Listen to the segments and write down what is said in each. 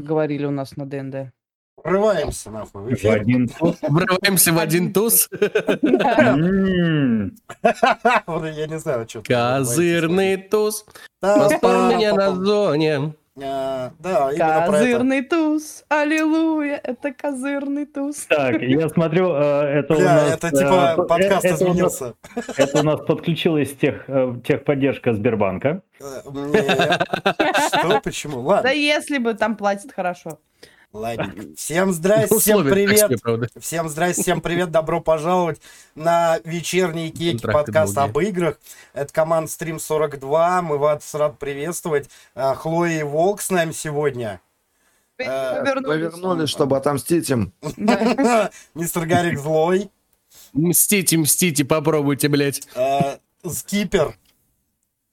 говорили у нас на ДНД. Врываемся, нахуй, в один туз. Врываемся в один туз. Я не знаю, что Козырный туз. Постой меня на зоне. А, Да, именно про это. Козырный туз, аллилуйя, это козырный туз. Так, я смотрю, э, это у Бля, нас... это э, типа э, подкаст это у нас- изменился. Это у нас подключилась тех, э, техподдержка Сбербанка. Нет. Что? Почему? Да Ладно, если бы там платят хорошо. Ладно. Всем здрасте, всем так себе, привет. Всем здрасте, всем привет, добро пожаловать на вечерний кейк Контракты подкаст об играх. Это команда Стрим 42, мы вас рад приветствовать. А, Хлоя и Волк с нами сегодня. Вы вернулись, чтобы отомстить им. Мистер Гарик Злой, Мстите, мстите, попробуйте, блядь. э, Скипер,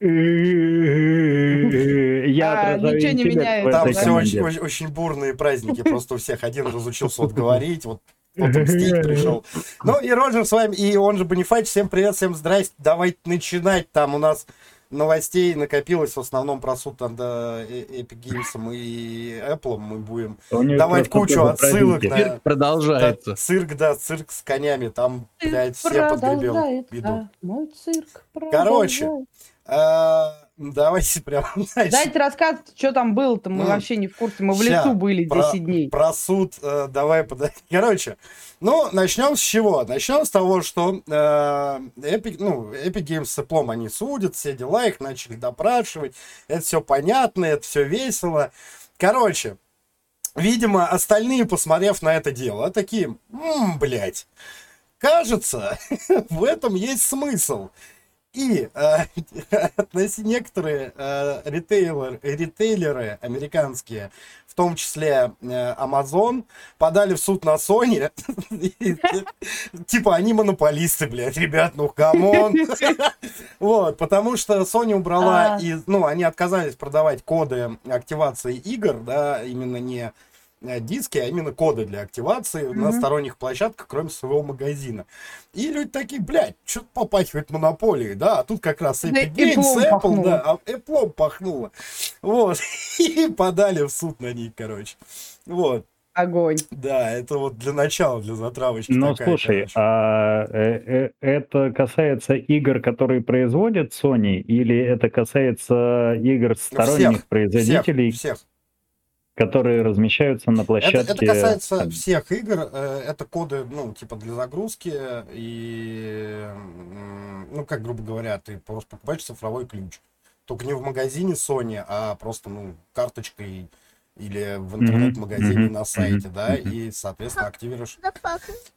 Я А, ничего не меняется, в там все очень, очень, очень бурные праздники, просто у всех один разучился вот говорить, вот мстить пришел. Ну и Роджер с вами, и он же Бонифач. Всем привет, всем здрасте. Давайте начинать. Там у нас новостей накопилось в основном про суд над э, Epic Games и Apple. Мы будем давать кучу отсылок на Цирк продолжается. да, цирк, да, цирк с конями. Там, блядь, все под гребем идут. Продолжается мой цирк Короче, Давайте прям начнем. Дайте рассказ, что там было-то, мы М. вообще не в курсе, мы в Ща, лесу были про- 10 дней. Про суд э, давай подай. Короче, ну, начнем с чего? Начнем с того, что э, Epic, ну, Epic Games с Apple они судят, все дела, их начали допрашивать. Это все понятно, это все весело. Короче, видимо, остальные, посмотрев на это дело, такие, «М, блядь, кажется, в этом есть смысл. И э, некоторые э, ритейлер- ритейлеры американские, в том числе э, Amazon, подали в суд на Sony. Типа они монополисты, блядь, ребят, ну come on. Вот, потому что Sony убрала, А. ну, они отказались продавать коды активации игр, да, именно не диски, а именно коды для активации на Мгм. сторонних площадках, кроме своего магазина. И люди такие, блядь, что-то попахивает монополией, да, а тут как раз Epic Games, Apple Apple, пахнуло. да, а Apple пахнуло. Вот, и подали в суд на них, короче. Вот, Огонь. да, это вот для начала, для затравочки Ну, такая, слушай, короче. а э, э, это касается игр, которые производит Sony, или это касается игр сторонних всех, производителей, всех. Которые размещаются на Это, площадке? это касается всех игр, э, это коды, ну, типа для загрузки и, ну, как грубо говоря, ты просто покупаешь цифровой ключ. Только не в магазине Sony, а просто, ну, карточкой или в интернет-магазине мгм, на сайте, мгм, да, и, соответственно, активируешь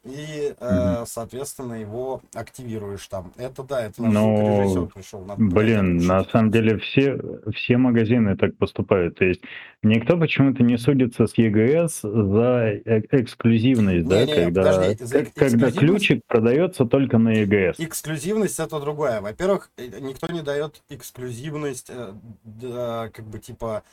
и, э, соответственно, его активируешь там. Это да, это наш Ну, звукорежиссер пришел. надо Блин, проверить. на самом деле все, все магазины так поступают. То есть никто почему-то не судится с EGS за э- эксклюзивность, да, Не-не, когда, подожди, за как- когда эксклюзивность- ключик продается только на EGS. Эксклюзивность это другое. Во-первых, э, никто не дает эксклюзивность, э, да, как бы типа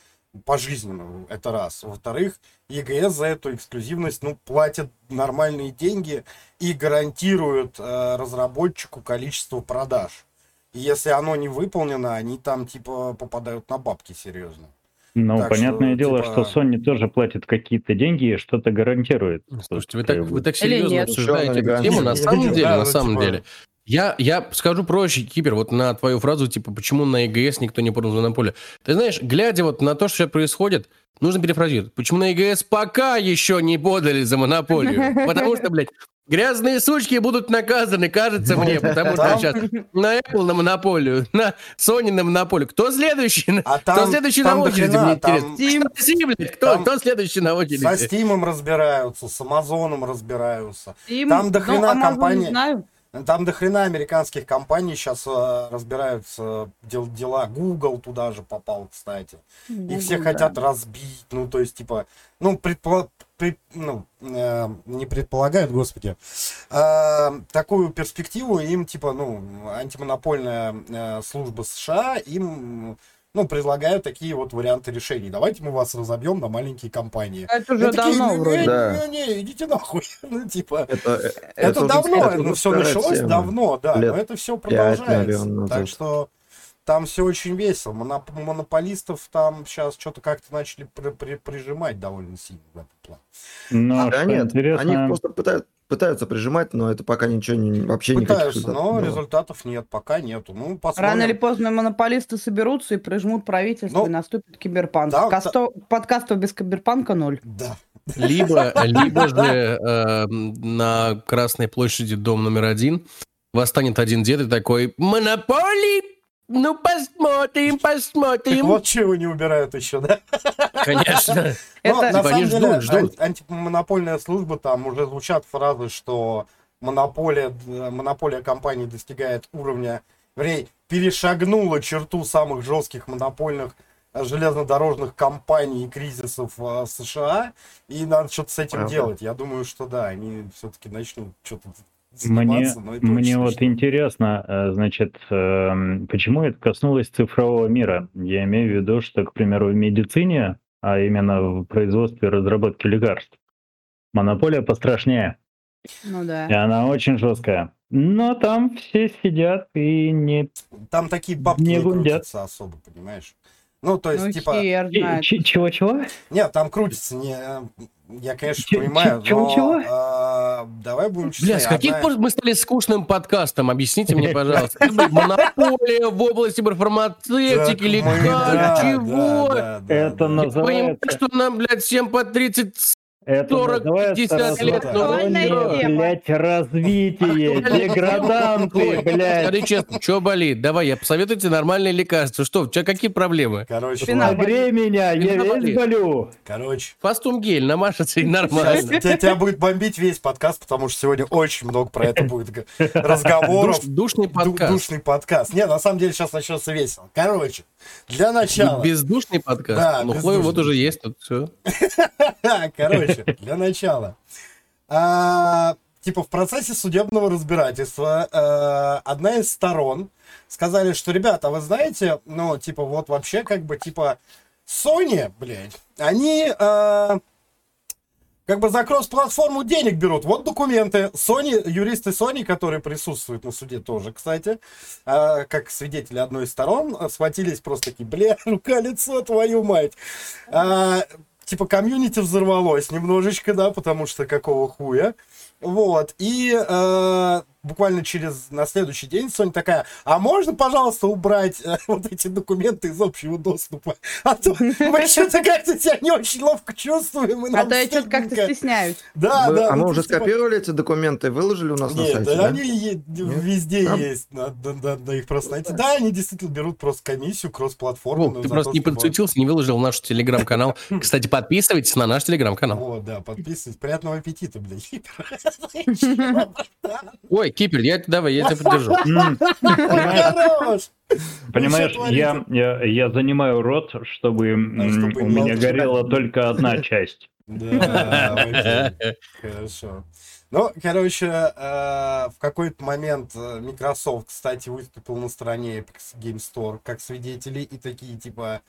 пожизненно, это раз. Во-вторых, EGS за эту эксклюзивность, ну, платят нормальные деньги и гарантируют э, разработчику количество продаж. И если оно не выполнено, они там, типа, попадают на бабки серьезно. Ну, Так понятное что, дело, типа- что Sony тоже платит какие-то деньги и что-то гарантирует. Слушайте, вы так, вы так серьезно обсуждаете эту тему, на самом деле, на ну, самом типа- деле. Я, я скажу проще, Кипер, вот на твою фразу, типа, почему на EGS никто не подал монополию. Ты знаешь, глядя вот на то, что сейчас происходит, нужно перефразировать. Почему на EGS пока еще не подали за монополию? Потому что, блядь, грязные сучки будут наказаны, кажется мне, потому что Там- сейчас на Apple на монополию, на Sony на монополию. Кто следующий? А Кто там, следующий там на очереди, дохрена, мне там интересно. Steam, блядь, кто, там кто следующий на очереди? со Стимом разбираются, с Амазоном разбираются. Им- Там до ну, хрена Amazon не компаний- знаю. Там до хрена американских компаний сейчас разбираются дел- дела. Google туда же попал, кстати. Их все Google, хотят да. разбить. Ну, то есть, типа, ну, предпо- при- ну, э, не предполагают, господи, э, такую перспективу им, типа, ну, антимонопольная э, служба США им, ну, предлагают такие вот варианты решений. Давайте мы вас разобьем на маленькие компании. Это уже такие, давно «Не, вроде. не, Да. не, не, идите нахуй. Ну, типа, Это, э, это, уже- давно, это ну, уже все началось тема. давно, да, Лет но это все продолжается. наверное, так что там все очень весело. Моноп- монополистов там сейчас что-то как-то начали при- при- прижимать довольно сильно в этот план. Но Да что нет, интересно, они просто пытают- пытаются прижимать, но это пока ничего не, вообще никаких Пытаются, но не было. результатов нет, пока нету. Ну, посмотрим. Рано или поздно монополисты соберутся и прижмут правительство, Ну, и наступит киберпанк. да, Касто- Подкастов без киберпанка ноль. Да. Либо, либо же э, на Красной площади, дом номер один, восстанет один дед и такой «Монополий! Ну, посмотрим, Так посмотрим». вот чего не убирают еще, да? Конечно. Но Это- Ну, на Типа самом деле, ждут, ждут. ан- антимонопольная служба, там уже звучат фразы, что монополия, э, монополия компании достигает уровня, вернее, перешагнула черту самых жестких монопольных э, железнодорожных компаний и кризисов э, США, и надо что-то с этим Правда. делать. Я думаю, что да, они все-таки начнут что-то Мне, мне вот интересно, э, значит, эм, почему это коснулось цифрового мира? Я имею в виду, что, к примеру, в медицине, а именно в производстве и разработке лекарств, монополия пострашнее, Ну да. и она очень жесткая. Но там все сидят и не... Там такие бабки Не не, крутятся особо, понимаешь? Ну, то есть, Ну типа... Чего-чего? Нет, там крутится не... Я, конечно, Ч- понимаю, ч- но... чего? Давай будем честны. Бля, с каких одна- пор мы стали скучным подкастом? Объясните мне, пожалуйста. Монополия в области фармацевтики, лекарств, да, чего? Это называется- Понимаешь, что нам, блядь, всем по 30 Это 40, называется 50 лет, тема. блядь, развитие, деграданты, Ой, блядь. Скажи честно, что болит? Давай, я посоветую тебе нормальные лекарства. Что, у тебя какие проблемы? Короче. Согрей меня, я весь болю. короче. Фастум гель намашется и нормально. тебя, будет бомбить весь подкаст, потому что сегодня очень много про это будет разговоров. Душ- душный Ду- подкаст. Душный подкаст. Не, на самом деле сейчас начнется весело. Короче, для начала. Бездушный подкаст. Да, ну, бездушный. хуй, вот уже есть тут все. Короче, для начала. А, Типа в процессе судебного разбирательства э, одна из сторон сказали, что, ребята, а вы знаете, ну, типа, вот вообще как бы, типа, Sony, блядь, они э, как бы за кросс-платформу денег берут. Вот документы. Sony, юристы Sony, которые присутствуют на суде тоже, кстати, э, как свидетели одной из сторон, э, схватились просто такие, бля, рука-лицо, твою мать. А, типа комьюнити взорвалось немножечко, да, потому что какого хуя. Вот, и э, буквально через, на следующий день Sony такая, а можно, пожалуйста, убрать э, вот эти документы из общего доступа? А то мы что-то как-то себя не очень ловко чувствуем. А то я что-то как-то стыдненько». стесняюсь. Да, да. а ну, мы то уже скопировали эти документы выложили у нас на Нет, сайте, да, да? они везде есть, надо, их просто найти. Да, они действительно берут просто комиссию, кросс-платформенную. Вов, ты просто то, не подсуетился, не выложил в наш телеграм-канал. Кстати, подписывайтесь на наш телеграм-канал. Вот, да, подписывайтесь. Приятного аппетита, блядь. Ой, Кипер, я, давай, я тебя поддержу. Понимаешь, Хорош! понимаешь, что я, я, я занимаю рот, чтобы А, чтобы у меня горела только одна часть. Да. Хорошо. Ну, короче, э, в какой-то момент э, Microsoft, кстати, выступил на стороне Epic Game Store как свидетели и такие, типа,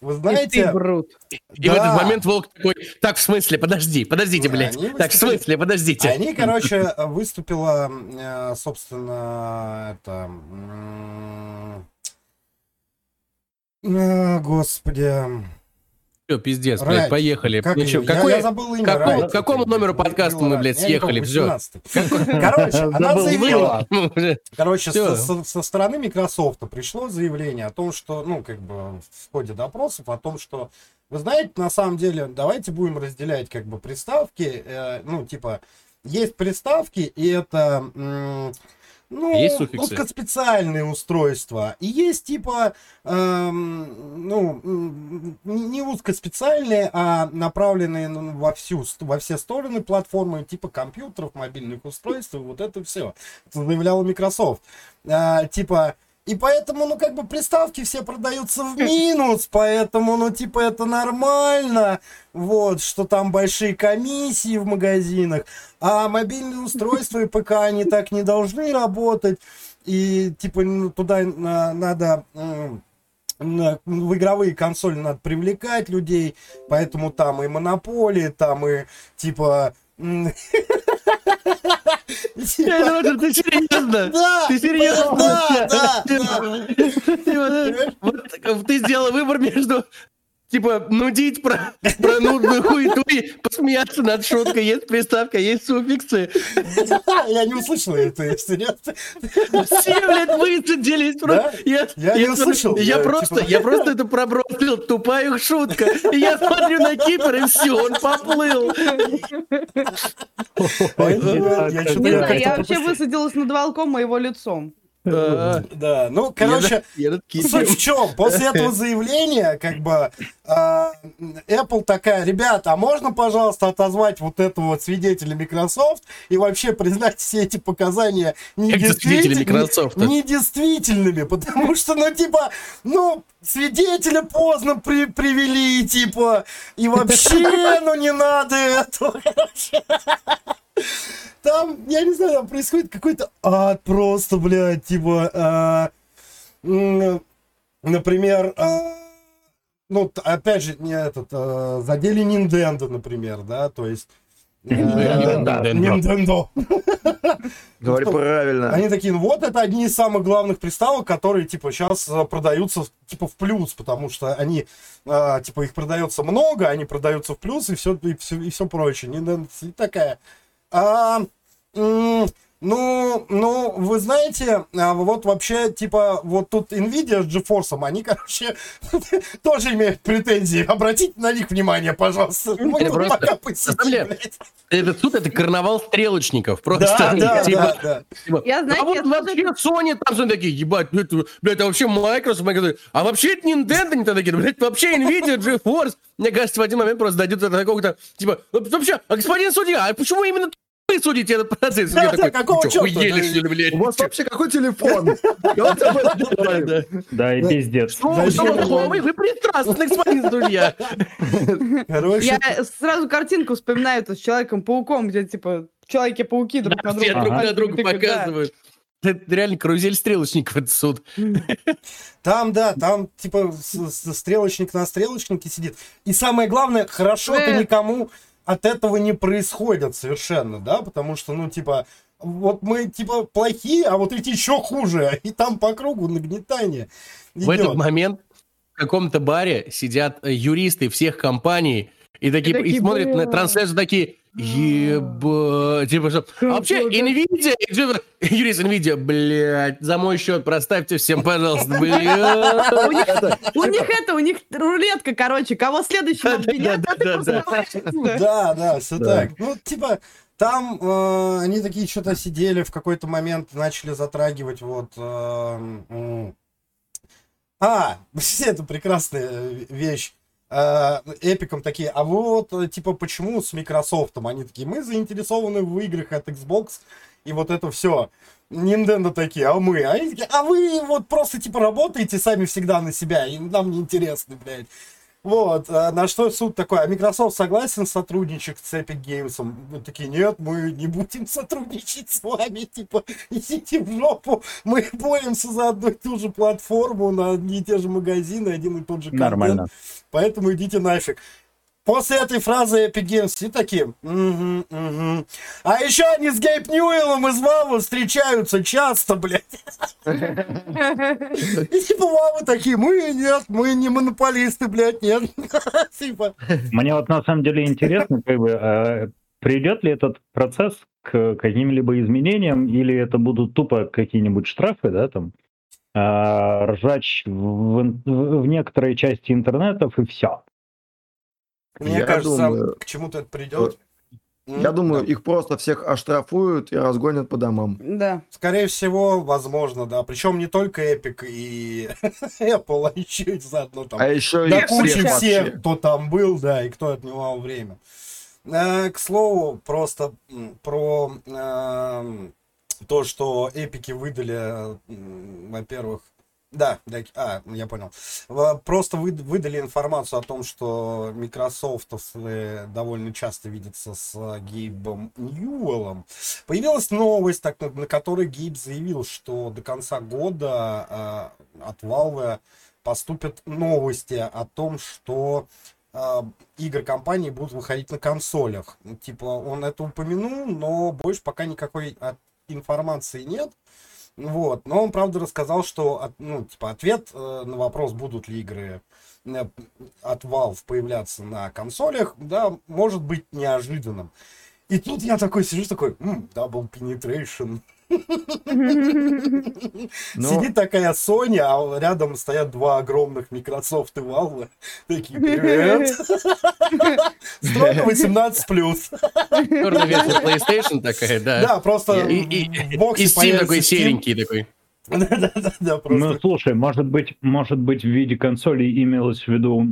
вы И ты знаете... брут. И в этот момент волк такой, так, в смысле, подожди, подождите, Да, блядь. они Так, в выступили- смысле, подождите. Они, короче, выступила, э, собственно, это... э, Господи. Все, пиздец, Райт. блядь, поехали. Как Ну чё, Я- какой- я забыл имя. какому- Райт. какому номеру подкаста мы, блядь, съехали? 18-й. Короче, она заявила. Короче, со, стороны Microsoft пришло заявление о том, что, ну, как бы в ходе допросов, о том, что, вы знаете, на самом деле, давайте будем разделять, как бы, приставки, э, ну, типа, есть приставки, и это, ну, Есть суффиксы? узкоспециальные устройства, и есть, типа, эм, ну, не узкоспециальные, а направленные ну, во всю, во все стороны платформы, типа компьютеров, мобильных устройств, вот это все. Это заявляла Microsoft. А, типа, и поэтому, ну, как бы приставки все продаются в минус, поэтому, ну, типа, это нормально, вот, что там большие комиссии в магазинах, а мобильные устройства и ПК, они так не должны работать, и, типа, ну, туда на- надо... в игровые консоли надо привлекать людей, поэтому там и монополии, там и типа... типа, ты серьезно? Да, Ты серьезно? Да, да, да. Вот Ты сделал выбор между Типа, нудить про, про нудную хуету и посмеяться над шуткой. Есть приставка, есть суффиксы. Я не услышал это, серьезно. Все, блядь, высадились. Да? просто. Я, Я не услышал. Я, Я, просто, типа- я просто это пробросил. Тупая шутка. И я смотрю на Кипр, и все, он поплыл. Я- я я вообще высадилась над волком моего лицом. А, Да, ну, короче, Суть в чем? После этого заявления, как бы, а, Apple такая, ребята, а можно, пожалуйста, отозвать вот этого вот свидетеля Microsoft и вообще признать все эти показания недействительными, потому что, ну, типа, ну, свидетеля поздно при- привели, типа, и вообще, ну, не надо этого, короче. Там, я не знаю, там происходит какой-то ад просто, блядь, типа, м, например, а, ну, опять же, не этот, а, задели Nintendo, например, да, то есть... э, Nintendo. Nintendo. Говори что? правильно. Они такие, ну вот это одни из самых главных приставок, которые, типа, сейчас продаются, типа, в плюс, потому что они, а, типа, их продается много, они продаются в плюс и все, и все, и все прочее. И такая. А, м, ну, ну, вы знаете, а, вот вообще, типа, вот тут Nvidia с GeForce, они, короче, тоже имеют претензии. Обратите на них внимание, пожалуйста. Мы Это тут просто- пока посидим. Этот суд это карнавал стрелочников. Просто Да, да, типа, да, да. типа, Я, знаете, а вот я вообще Sony там все такие, ебать, блядь, блядь, это вообще Microsoft, Microsoft. а вообще это Nintendo не такие, блядь, вообще Nvidia, GeForce. Мне кажется, в один момент просто дойдет до какого-то, типа, «Ну, вообще, а господин судья, а почему именно вы судите этот процесс? Да, да, такой, какого «Вы чё, чёрта? охуели, Да, что ли, блядь? У вас вообще какой телефон? Да, и пиздец. Что что вы пристрастны, господин. Короче, Я сразу картинку вспоминаю с Человеком-пауком, где, типа, Человеки-пауки друг на Все друга. друг на пальцем друга показывают. Это реально карузель стрелочников, этот суд. Там, да, там, типа, стрелочник на стрелочнике сидит. И самое главное, хорошо-то Э. никому от этого не происходит совершенно, да, потому что, ну, типа, вот мы, типа, плохие, а вот эти еще хуже, и там по кругу нагнетание В этот идет. момент в каком-то баре сидят э, юристы всех компаний и такие, и, такие, смотрят на трансляцию такие, еба, типа что, а вообще Nvidia, и юрист Nvidia, блядь, за мой счет проставьте всем, пожалуйста, блядь. У них, это, у них рулетка, короче, кого следующим обвинят, а Да, да, все так. Ну, типа, там э, они такие что-то сидели в какой-то момент, начали затрагивать вот... э, м. а, это прекрасная вещь. Э, Эпиком такие, а вот, э, типа, почему с Microsoft? Они такие, мы заинтересованы в играх от Xbox, и вот это все. Nintendo такие, а мы? А они такие, а вы вот просто, типа, работаете сами всегда на себя, и нам не интересно, блядь. Вот, а на что суд такой, а Microsoft согласен сотрудничать с Epic Games? Мы такие, нет, мы не будем сотрудничать с вами, типа, идите в жопу, мы боремся за одну и ту же платформу, на одни и те же магазины, один и тот же контент, Нормально. поэтому идите нафиг. После этой фразы Games все такие, «Мгм, мгм». а еще они с Гейб Ньюэллом из Valve встречаются часто, блядь. И типа Valve такие, мы нет, мы не монополисты, блядь, нет. Типа, Мне вот на самом деле интересно, как бы, а придет ли этот процесс к каким-либо изменениям, или это будут тупо какие-нибудь штрафы, да, там, а, ржач в, в некоторой части интернетов и все. Мне Я кажется, думаю, к чему-то это придет. Я думаю, Да. их просто всех оштрафуют и разгонят по домам. Да. Скорее всего, возможно, да. Причем не только Epic и Apple, а еще и заодно там. А еще Да и куча всех, вообще. кто там был, да, и кто отнимал время. Э, К слову, просто про эм, то, что эпики выдали, м, во-первых, да, да, а, я понял. Просто вы- выдали информацию о том, что Microsoft э, довольно часто видится с э, Гейбом Ньюэллом. Появилась новость, так, на- которой Гейб заявил, что до конца года э, от Valve поступят новости о том, что э, игры компании будут выходить на консолях. Типа, он это упомянул, но больше пока никакой информации нет. Вот. Но он, правда, рассказал, что ну, типа, ответ э, на вопрос, будут ли игры э, от Valve появляться на консолях, да, может быть неожиданным. И тут я такой сижу, такой, «М, Double Penetration. Но- Сидит такая Sony, а рядом стоят два огромных Microsoft и Valve. Такие, привет. Строго 18 плюс. Черная версия PlayStation такая, да. Да, просто И, и, и Steam такой серенький такой. Ну, слушай, может быть, может быть, в виде консолей имелось в виду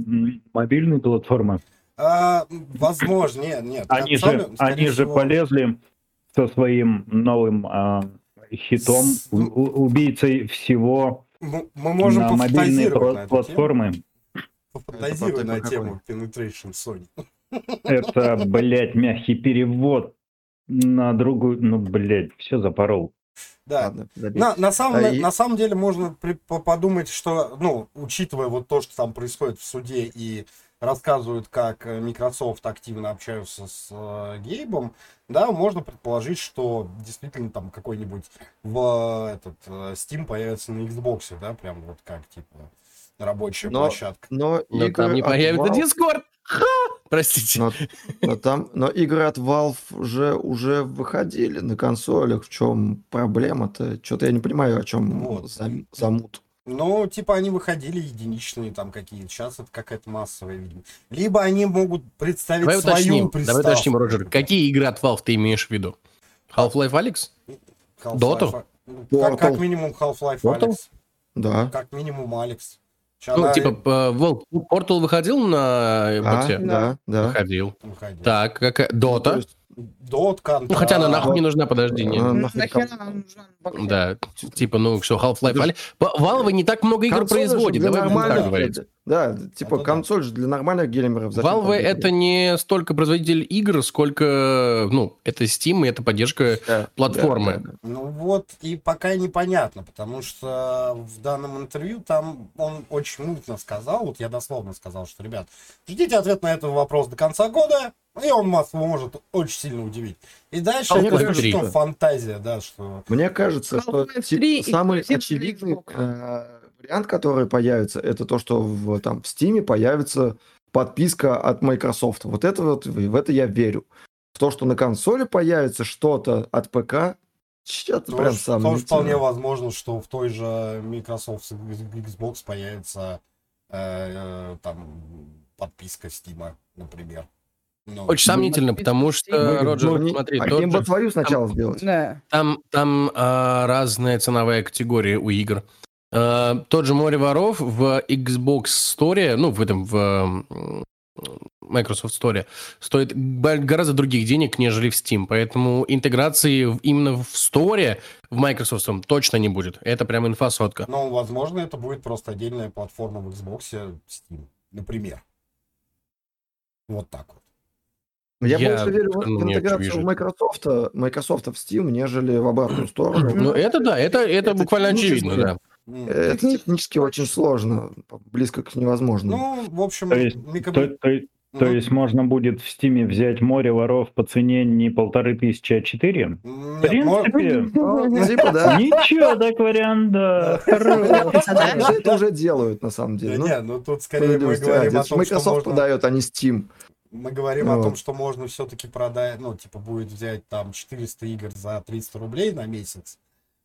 мобильные платформы? А, Возможно, нет, нет. Они консоли, же, они же полезли со своим новым а, хитом, С- у- у- убийцей всего Мы можем на мобильные на платформы. Пофантазировать Это на какой? тему Penetration Sony. Это, блядь, мягкий перевод на другую... Ну, блядь, все запорол. Да. Ладно. На, на, самом, А на, и- на самом деле можно при- по- подумать, что, ну, учитывая вот то, что там происходит в суде и рассказывают, как э, Microsoft активно общаются с э, Гейбом, да, можно предположить, что действительно там какой-нибудь в э, этот э, Steam появится на Xbox, да, прям вот как, типа, рабочая Но- площадка. Но Но игры там не появится Valve- Discord. Ха! Простите. Но, но там, но игры от Valve уже, уже выходили на консолях. В чем проблема-то? Что-то я не понимаю, о чем Вот. зам- замут. Ну, типа, они выходили единичные там какие-то. Сейчас это какая-то массовая, видимо. Либо они могут представить Давай свою уточним, приставку. давай уточним, Роджер, какие игры от Valve ты имеешь в виду? Half-Life Алекс? Half-Life, Доту? ну, Как, как минимум Half-Life Portal? Алекс. Да. Как минимум Алекс. Ну, она типа, э, Волк, Portal выходил на А, боте? да, да. Выходил. выходила. Так, какая... Дота? То Counter- Ну, хотя она нахуй вот. не нужна, подожди, нахуй Нахера кон- она нужна вообще? Да, типа, ну, что, Half-Life Valve не так много игр производит, давай будем так говорить. Да, типа да. консоль же для нормальных геймеров. зачем Valve там это не столько производитель игр, сколько, ну, это Steam и это поддержка Да, платформы. да, да, да. Ну вот, и пока непонятно, потому что в данном интервью там он очень мутно сказал, вот я дословно сказал, что, ребят, ждите ответ на этот вопрос до конца года, и он вас может очень сильно удивить. И дальше А мне это кажется, что фантазия, да, что... Мне кажется, что Half-Life тип- 3 самый очевидный э, вариант, который появится, это то, что в, там, в Steam появится подписка от Microsoft. Вот это вот, в это я верю. В то, что на консоли появится что-то от ПК, что-то прям Тоже, сам. тоже вполне возможно, что в той же Microsoft Xbox появится э, э, там подписка Steam, например. Ну, Очень сомнительно, потому что, Ну, Роджер, Ну, смотри, а тот же- свою сначала сделать. Да. там, там а, разная ценовая категория у игр. А, тот же Море воров в Xbox Store, ну, в этом, в Microsoft Store, стоит гораздо других денег, нежели в Steam. Поэтому интеграции именно в Store в Microsoft точно не будет. Это прям инфа сотка. Но, возможно, это будет просто отдельная платформа в Xbox Steam, например. Вот так вот. Я, Я больше верю в, в интеграцию в Microsoft, Microsoft в Steam, нежели в обратную сторону. Ну, это да, это, это Это буквально очевидно, да. Это технически очень сложно, близко к невозможному. Ну, в общем, То есть, микро- То, то- то есть можно будет в Стиме взять море воров по цене не полторы тысячи, а четыре? В принципе, Ну, типа, да. ничего так вариант, да. Они же это уже делают, на самом деле. Ну, не, ну тут скорее мы говорим о Это том, что Microsoft можно... продает, а не Steam. Мы говорим о Вот. том, что можно все-таки продать, ну, типа, будет взять там 400 игр за 300 рублей на месяц.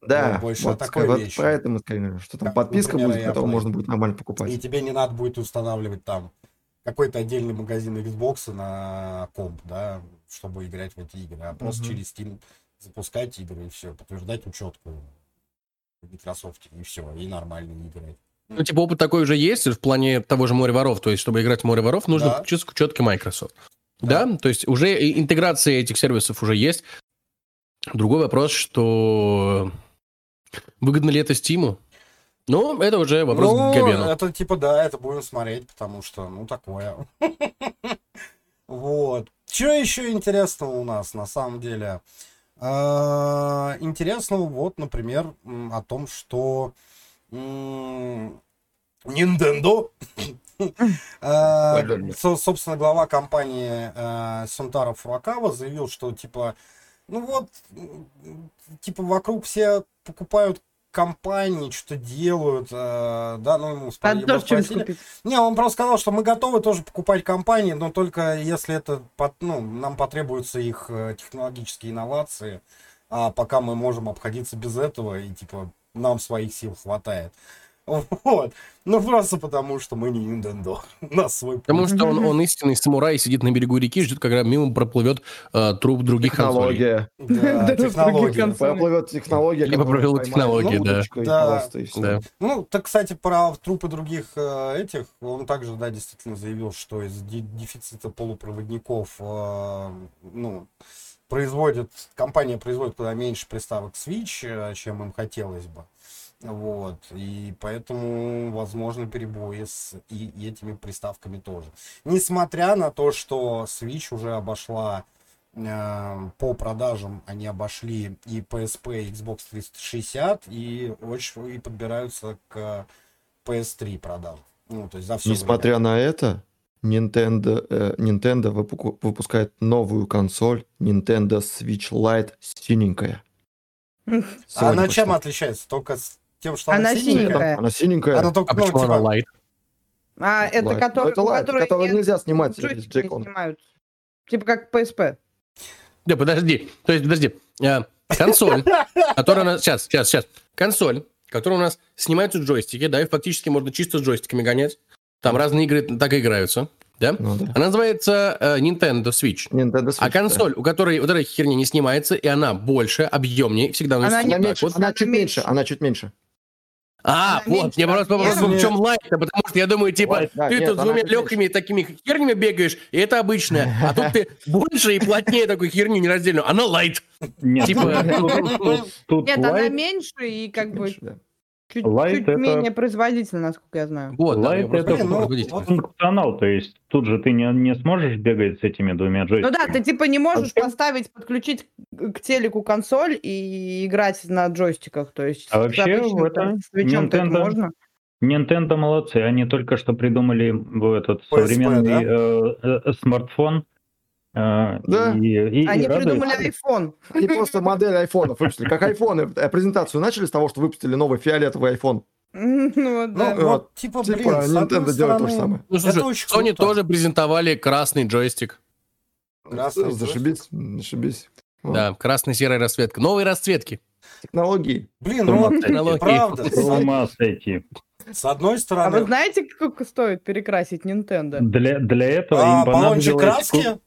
Да, Ну, больше о вот, такой вот вещи. про это мы сказали, что там Как, подписка например, будет, и которую можно будет нормально И покупать. тебе не надо будет устанавливать там какой-то отдельный магазин Xbox на комп, да, чтобы играть в эти игры, а просто Мгм. через Steam запускать игры и все, подтверждать учетку в Microsoft и все, и нормально играть. Ну, типа, опыт такой уже есть в плане того же «Море воров». То есть, чтобы играть в «Море воров», нужно Да. подключиться к учетке Microsoft. Да. то есть уже интеграция этих сервисов уже есть. Другой вопрос, что выгодно ли это Стиму? Ну, это уже вопрос ну, к Габену. это типа, да, это будем смотреть, потому что, ну, такое. Вот. Что еще интересного у нас, на самом деле? А, Интересного, вот, например, о том, что Nintendo, со- собственно, глава компании а, Сунтаро Фуракава заявил, что, типа, ну вот, типа, вокруг все покупают компании, что делают, э, да, ну, ему спросили. Не, он просто сказал, что мы готовы тоже покупать компании, но только если это, под- ну, нам потребуются их э, технологические инновации, а пока мы можем обходиться без этого, и, типа, нам своих сил хватает. Вот. Ну, просто потому, что мы не Nintendo. У нас свой путь. Потому что он, он истинный самурай, сидит на берегу реки, ждет, когда мимо проплывет э, труп других консолей. Технология. Да, Да, технология. Проплывет технология. Либо проплывет поймает технология, на да. Да. Да. Ну, так, кстати, про трупы других э, этих, он также, да, действительно заявил, что из де- дефицита полупроводников, э, ну, производит, компания производит куда меньше приставок Switch, э, чем им хотелось бы. Вот, и поэтому возможны перебои с и этими приставками тоже. Несмотря на то, что Switch уже обошла э, по продажам, они обошли и PSP, и Xbox 360, и очень и подбираются к PS3 продажам. Ну, то есть за все Несмотря на это, Nintendo, э, Nintendo выпускает новую консоль Nintendo Switch Lite синенькая. А Сегодня она чем пошла. отличается? Только с тем, что Она она, синенькая? синенькая. Она синенькая. Она только, А ну, почему типа, она лайт? А, это Lite. Ну, который, это которой который нет нельзя снимать не джейкона. снимают. Типа как PSP. Да, подожди. То есть, подожди. А, консоль, которая у нас... Сейчас, сейчас, сейчас. Консоль, которая у нас снимаются джойстики, да, и фактически можно чисто с джойстиками гонять. Там разные игры так и играются, да? Ну да. Она называется э, Nintendo Switch. Nintendo Switch, А да. консоль, у которой вот эта херня не снимается, и она больше, объемнее, всегда Она не Она вот так меньше, вот. она Она чуть меньше. меньше, она чуть меньше. А, Она вот, меньше мне просто вопрос в чем Lite потому что я думаю, типа, Lite, да, ты нет, тут с двумя легкими такими хернями бегаешь, и это обычная, а тут ты больше и плотнее такой херню нераздельную, она Lite. Нет, Типа- тут, тут- тут Нет, она меньше и как бы Меньше, да. Чуть, Lite чуть это- менее производительна, насколько я знаю. Вот, да, я просто это ну, функционал, то есть тут же ты не, не сможешь бегать с этими двумя Ну джойстиками. да, ты типа не можешь А- поставить, подключить к телеку консоль и играть на джойстиках. То есть А вообще обычным, это там, свечом-то это Nintendo- можно. Nintendo молодцы, они только что придумали в этот PSP, современный э, э, смартфон. Э, Да. и, и- и Они радуются. придумали iPhone. Они просто модель айфонов выпустили. Как айфоны. Э, Презентацию начали с того, что выпустили новый фиолетовый iPhone. Ну вот, да. Ну, вот, типа, блин, Типа Nintendo делает то же самое. Ну, слушай, это очень Sony круто. тоже презентовали красный джойстик. Красный Зашибись, зашибись. Вот. Да, красно-серая расцветка. Новые расцветки. Технологии. Блин, ну вот, Технологии. правда, С ума сойти. с, одной А стороны, вы знаете, сколько стоит перекрасить Nintendo? Для, для этого а, им понадобилось... краски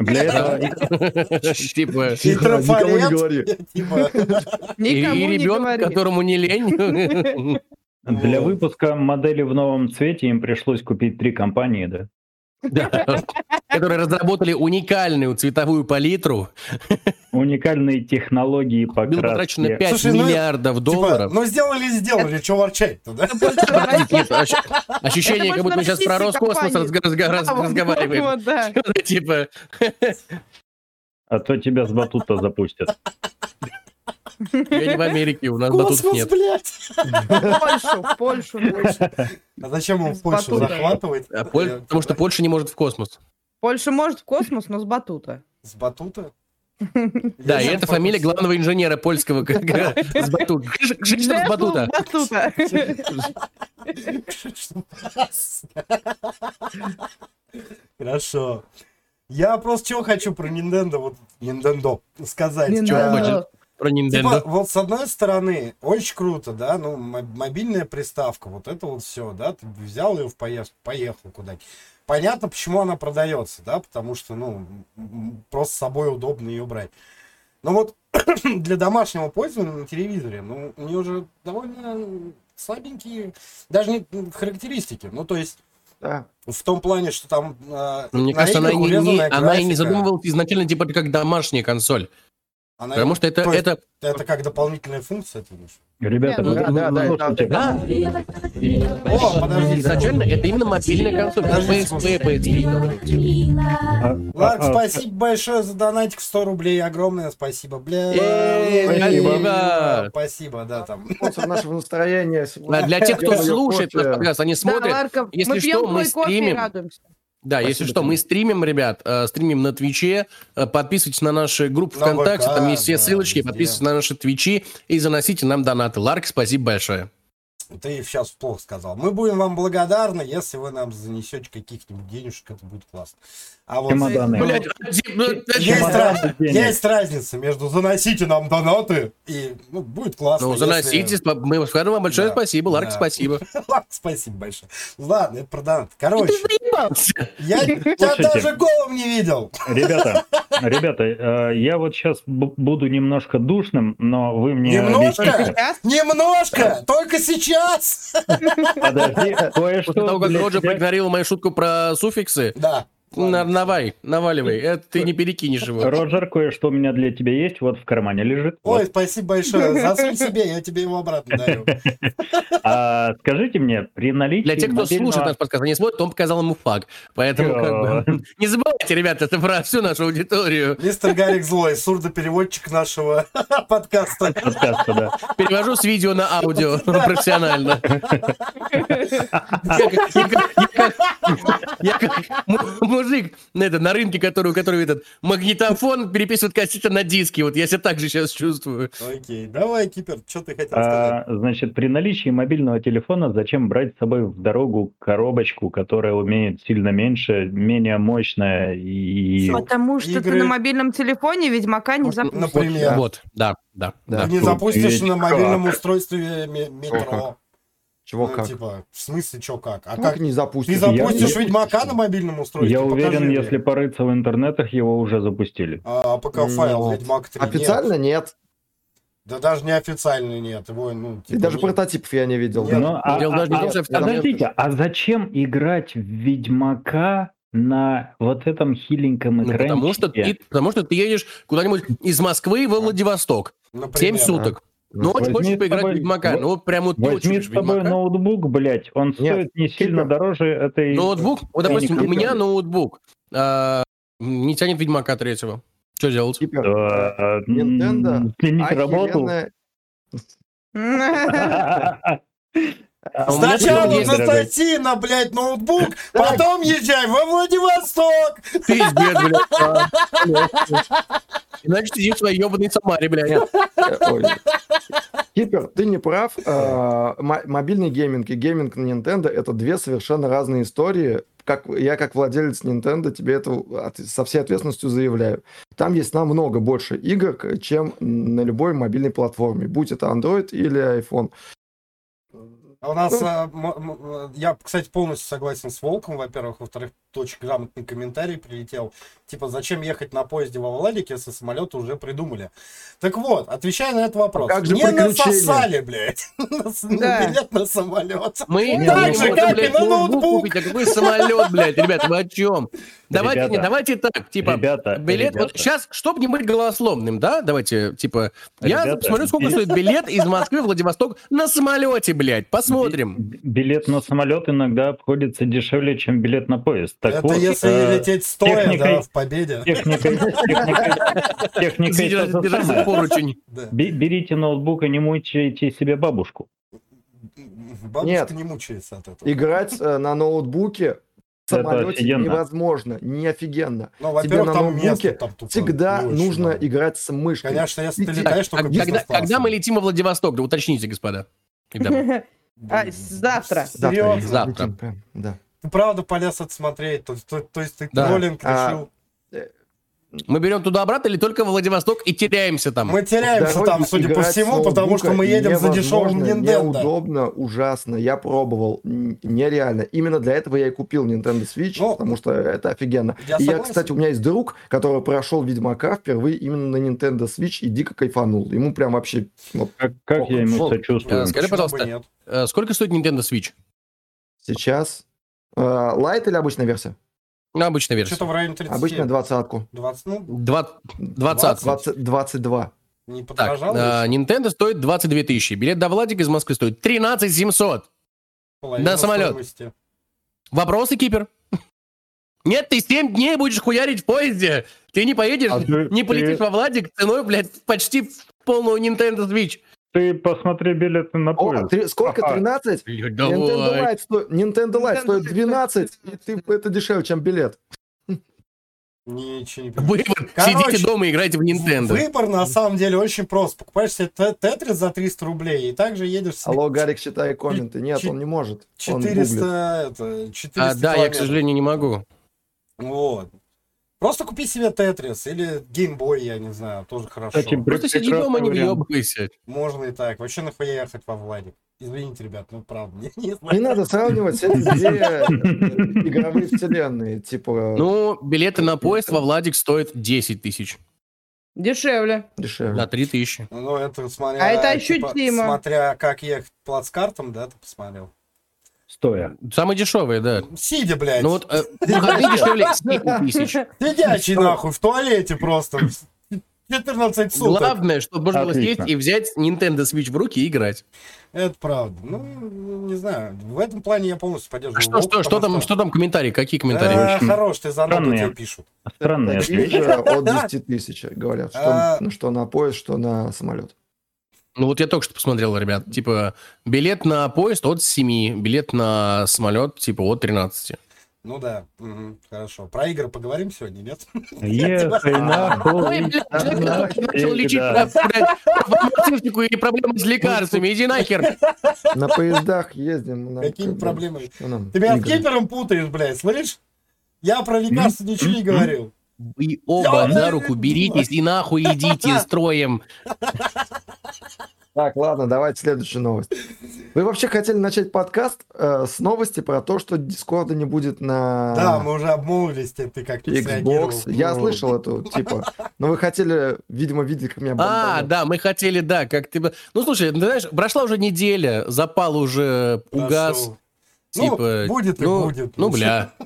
Для этого Типа, Тихо, никому не говори. типа, и ребенок, которому не лень. Для выпуска модели в новом цвете им пришлось купить три компании, да? Да. Которые разработали уникальную цветовую палитру. Уникальные технологии Было потрачено покраски. 5 Слушай, ну, миллиардов Типа, долларов. ну сделали, сделали, что ворчать-то, да? Ощ- ощущение, Это как будто мы сейчас про Роскосмос разговариваем. Типа, А то тебя с батута запустят. я не в Америке, у нас Космос, нет. блядь! В Польшу, в Польшу. блядь. А зачем он в Польшу захватывает? А Поль- Потому что Польша не может в космос. Польша может в космос, но с батута. С батута? Да, и это фамилия главного инженера польского с батут. Кшиштоф Батута. Батута. Хорошо. Я просто чего хочу про Nintendo, вот Nintendo сказать. Про Типа, Nintendo. вот с одной стороны, очень круто, да, ну, мо- мобильная приставка, вот это вот все, да, ты взял ее в поездку, поехал куда-нибудь. Понятно, почему она продается, да, потому что, ну, просто с собой удобно ее брать. Но вот для домашнего пользования на телевизоре, ну, у нее же довольно слабенькие, даже не характеристики, ну, то есть Да. в том плане, что там э, Мне кажется, она, не, урезанная она и не задумывалась изначально типа как домашняя консоль. Она- Потому что это, это это как дополнительная функция, ты думаешь? Ребята, ну да, да, да, слушайте, Да. О, подожди. Изначально это именно мобильная консоль. PSP, PSP. а- Ларк, а- а- спасибо большое за донатик в 100 рублей. Огромное спасибо, бля. Эй, спасибо. Спасибо, да, там. Спонсор нашего настроения. А Для тех, кто слушает подкаст, они Да, смотрят. Если что, мы стримим. Да, если Спасибо что, мы тебе. стримим, ребят, э, стримим на Твиче, э, подписывайтесь на наши группы На ВКонтакте, ВК, там есть все да, ссылочки, везде. подписывайтесь на наши Твичи и заносите нам донаты. Ларк, спасибо большое. Ты сейчас плохо сказал. Мы будем вам благодарны, если вы нам занесете каких-нибудь денежек, это будет классно. А вот Чемоданы. ну, Блядь, ну, есть, Чемоданы раз- есть разница между заносите нам донаты и ну, будет классно. ну, если- заносите, спа- мы скажем вам большое Да, спасибо, Ларк, да. спасибо. Ладно, спасибо большое. Ладно, это про донаты. Короче, я тебя даже голову не видел. Ребята, ребята, э, я вот сейчас буду немножко душным, но вы мне Немножко? Немножко, только сейчас. Подожди, кое-что После того, как Роджер проигнорил мою шутку про суффиксы, Да. На- давай, наваливай, это ты не перекинешь его. Роджер, кое-что у меня для тебя есть, вот в кармане лежит. Ой, Вот. спасибо большое. Засунь себе, я тебе его обратно дарю. А, скажите мне, при наличии Для тех, кто мобильного- слушает наш подкаст, а не смотрит, он показал ему факт. Поэтому как бы, не забывайте, ребята, это про всю нашу аудиторию. Мистер Гарик Злой, сурдопереводчик нашего подкаста. подкаста, да. Перевожу с видео на аудио профессионально. Я как- мужик на это, на рынке, который, у которого этот магнитофон переписывает кассеты на диски. Вот я себя так же сейчас чувствую. Окей, давай, Кипер, что ты хотел сказать? А, значит, при наличии мобильного телефона зачем брать с собой в дорогу коробочку, которая умеет сильно меньше, менее мощная и... Потому что Игры. ты на мобильном телефоне Ведьмака не запустишь. Например, Вот, да, да, Да. да. не запустишь ведь на мобильном как? устройстве ме- метро. Чего Ну, как? типа, в смысле, что как? А Как как? не Ты запустишь? запустишь Я- Ведьмака на мобильном устройстве? Я Покажи уверен, мне. если порыться в интернетах, его уже запустили. А APK-файл Нет. Ведьмак 3 Официально нет. нет. Да даже не официально нет. Его, ну, И типа, даже не- прототипов я не видел. Нет. Ну, а- Дело а- даже не а- том, что Подождите, а зачем играть в Ведьмака на вот этом хиленьком Ну, экранчике? потому что ты, потому что ты едешь куда-нибудь из Москвы во Владивосток. например. 7 суток. Ну, очень хочешь поиграть в собой- Ведьмака. Ну, вот прям вот Возьми с Ведьмака. ноутбук, блядь, он Нет, стоит не сильно дороже этой... Ноутбук, вот, допустим, у меня ноутбук а, не тянет Ведьмака третьего. Что делать? Кипер. Э, Nintendo м, Сменить работу. А Сначала телефон есть, на, блядь, ноутбук, потом езжай во Владивосток. Пиздец, блядь. а. Иначе сиди в своей ебаной Самаре, блядь. Кипер, ты не прав. Мо- Мобильный гейминг и гейминг на Nintendo это две совершенно разные истории. Как, я как владелец Nintendo тебе это со всей ответственностью заявляю. Там есть намного больше игр, чем на любой мобильной платформе, будь это Android или iPhone. А У нас, а, м- м- я, кстати, полностью согласен с Волком, во-первых. Во-вторых, очень грамотный комментарий прилетел. Типа, зачем ехать на поезде во Владике, если самолеты уже придумали. Так вот, отвечая на этот вопрос. А как же не насосали, блядь, Да. билет на самолет. Мы не так же, можем, как и блядь, на ноутбук. А какой самолет, блядь, ребята, вы о чем? Давайте, Ребята, не, давайте так, типа, ребята, билет, вот ребята. сейчас, чтобы не быть голословным, да, давайте, типа, я Ребята, посмотрю, сколько би- стоит билет из Москвы в Владивосток на самолете, блядь, посмотрим. Би- Билет на самолет иногда обходится дешевле, чем билет на поезд. Так Это вот, если э, лететь стоя, техникой- да, в победе. техникой, техникой, техникой за самое. поручень. Да. Берите ноутбук и не мучайте себе бабушку. Бабушка Нет. не мучается от этого. Играть э, на ноутбуке в самолете невозможно, не офигенно. Ну, тебе во-первых, на там ноутбуке место там тупо Всегда очень нужно много. играть с мышкой. Конечно, если ты летаешь, Так, только когда, когда мы летим во Владивосток, да уточните, господа. Когда мы? А, завтра. Завтра? Завтра. Да. Ты правда полез это смотреть? То, то- то есть ты Да. троллинг А, решил? Мы берем туда-обратно или только в Владивосток и теряемся там? Мы теряемся Дороги там, судя по всему, потому что мы едем за дешевым Nintendo. Неудобно, ужасно. Я пробовал. Нереально. Именно для этого я и купил Nintendo Switch, Ну, потому что это офигенно. я и я, согласен. кстати, у меня есть друг, который прошел Ведьмака впервые именно на Nintendo Switch и дико кайфанул. Ему прям вообще... вот Как, как я ему сочувствую. Э, Скажи, пожалуйста, нет? э, сколько стоит Nintendo Switch? сейчас... э, Лайт или обычная версия? Ну, обычная версия. Что-то в районе 30. Обычная двадцатку. 20, ну, Два- Двадцатку. 20, 22. не Так, подорожало э, еще? Nintendo стоит 22 тысячи. Билет до Владика из Москвы стоит 13 700. Половина да, самолет. стоимости. Вопросы, Кипер? Нет, ты 7 дней будешь хуярить в поезде. Ты не поедешь, А ты- не полетишь ты- во Владик ценой, блядь, почти в полную Nintendo Switch. Ты посмотри билеты на О, поезд. три- сколько? Ага. 13? Блядь, Nintendo. Lite, сто- Nintendo Lite стоит Lite 12, и ты, это дешевле, чем билет. Ничего не понимаю. Вы Короче, сидите дома и играете в Nintendo. Выбор на самом деле очень прост. Покупаешь себе те- Тетрис за 300 рублей и также едешь с Алло, Гарик, читай комменты. Нет, он не может. Он гуглит. 400, это, 400 А, да, я, к сожалению, не могу. Вот. Просто купи себе Тетрис или геймбой, я не знаю, тоже хорошо. Кстати, бр- Просто сиди дома, не въебывайся. Можно и так. Вообще нахуя ехать во Владик? Извините, ребят, ну правда, не, не Не надо сравнивать эти две э, игровые вселенные. Типа, Ну, билеты на поезд во Владик стоят 10 тысяч. Дешевле. дешевле. На 3 тысячи. Ну, это смотря... А это типа, ощутимо. смотря как ехать плацкартом, да, ты посмотрел. Стоя. Самые дешевые, да. Сидя, блядь. Ну вот э, выходные дешевле 7 тысяч. Сидячий нахуй в туалете просто. 14 суток. Главное, чтобы можно было сесть и взять Nintendo Switch в руки и играть. Это правда. Ну, не знаю. В этом плане я полностью поддерживаю. А что, что, что там, что там комментарии? Какие комментарии? Э, Очень Хорош, ты странные. тебе пишут. Ответ. же от 10 тысяч говорят. А. Ну, что на поезд, что на самолет. Ну вот я только что посмотрел, ребят. Типа, билет на поезд от 7, билет на самолет, типа, от 13. Ну да, мгм, хорошо. Про игры поговорим сегодня, нет? Ехай нахуй. блядь, человек, который начал Всегда. лечить э, блядь, фармацевтику и проблемы с лекарствами. Иди нахер. На поездах ездим. Какими проблемами? Ты меня с кипером путаешь, блядь, слышишь? Я про лекарства ничего не говорил. Вы оба за руку беритесь и нахуй идите строем. Так, ладно, давайте следующую новость. Вы вообще хотели начать подкаст э, с новости про то, что Дискорда не будет на Да, мы уже обмолвились, ты ты как-то. Xbox. Я Ну, слышал эту, типа, но вы хотели, видимо, видеть, как меня А, да, мы хотели, да, как ты... Ну, слушай, ты знаешь, прошла уже неделя, запал уже угас. прошел. Ну, Типа, будет и ну, будет. Ну, бля.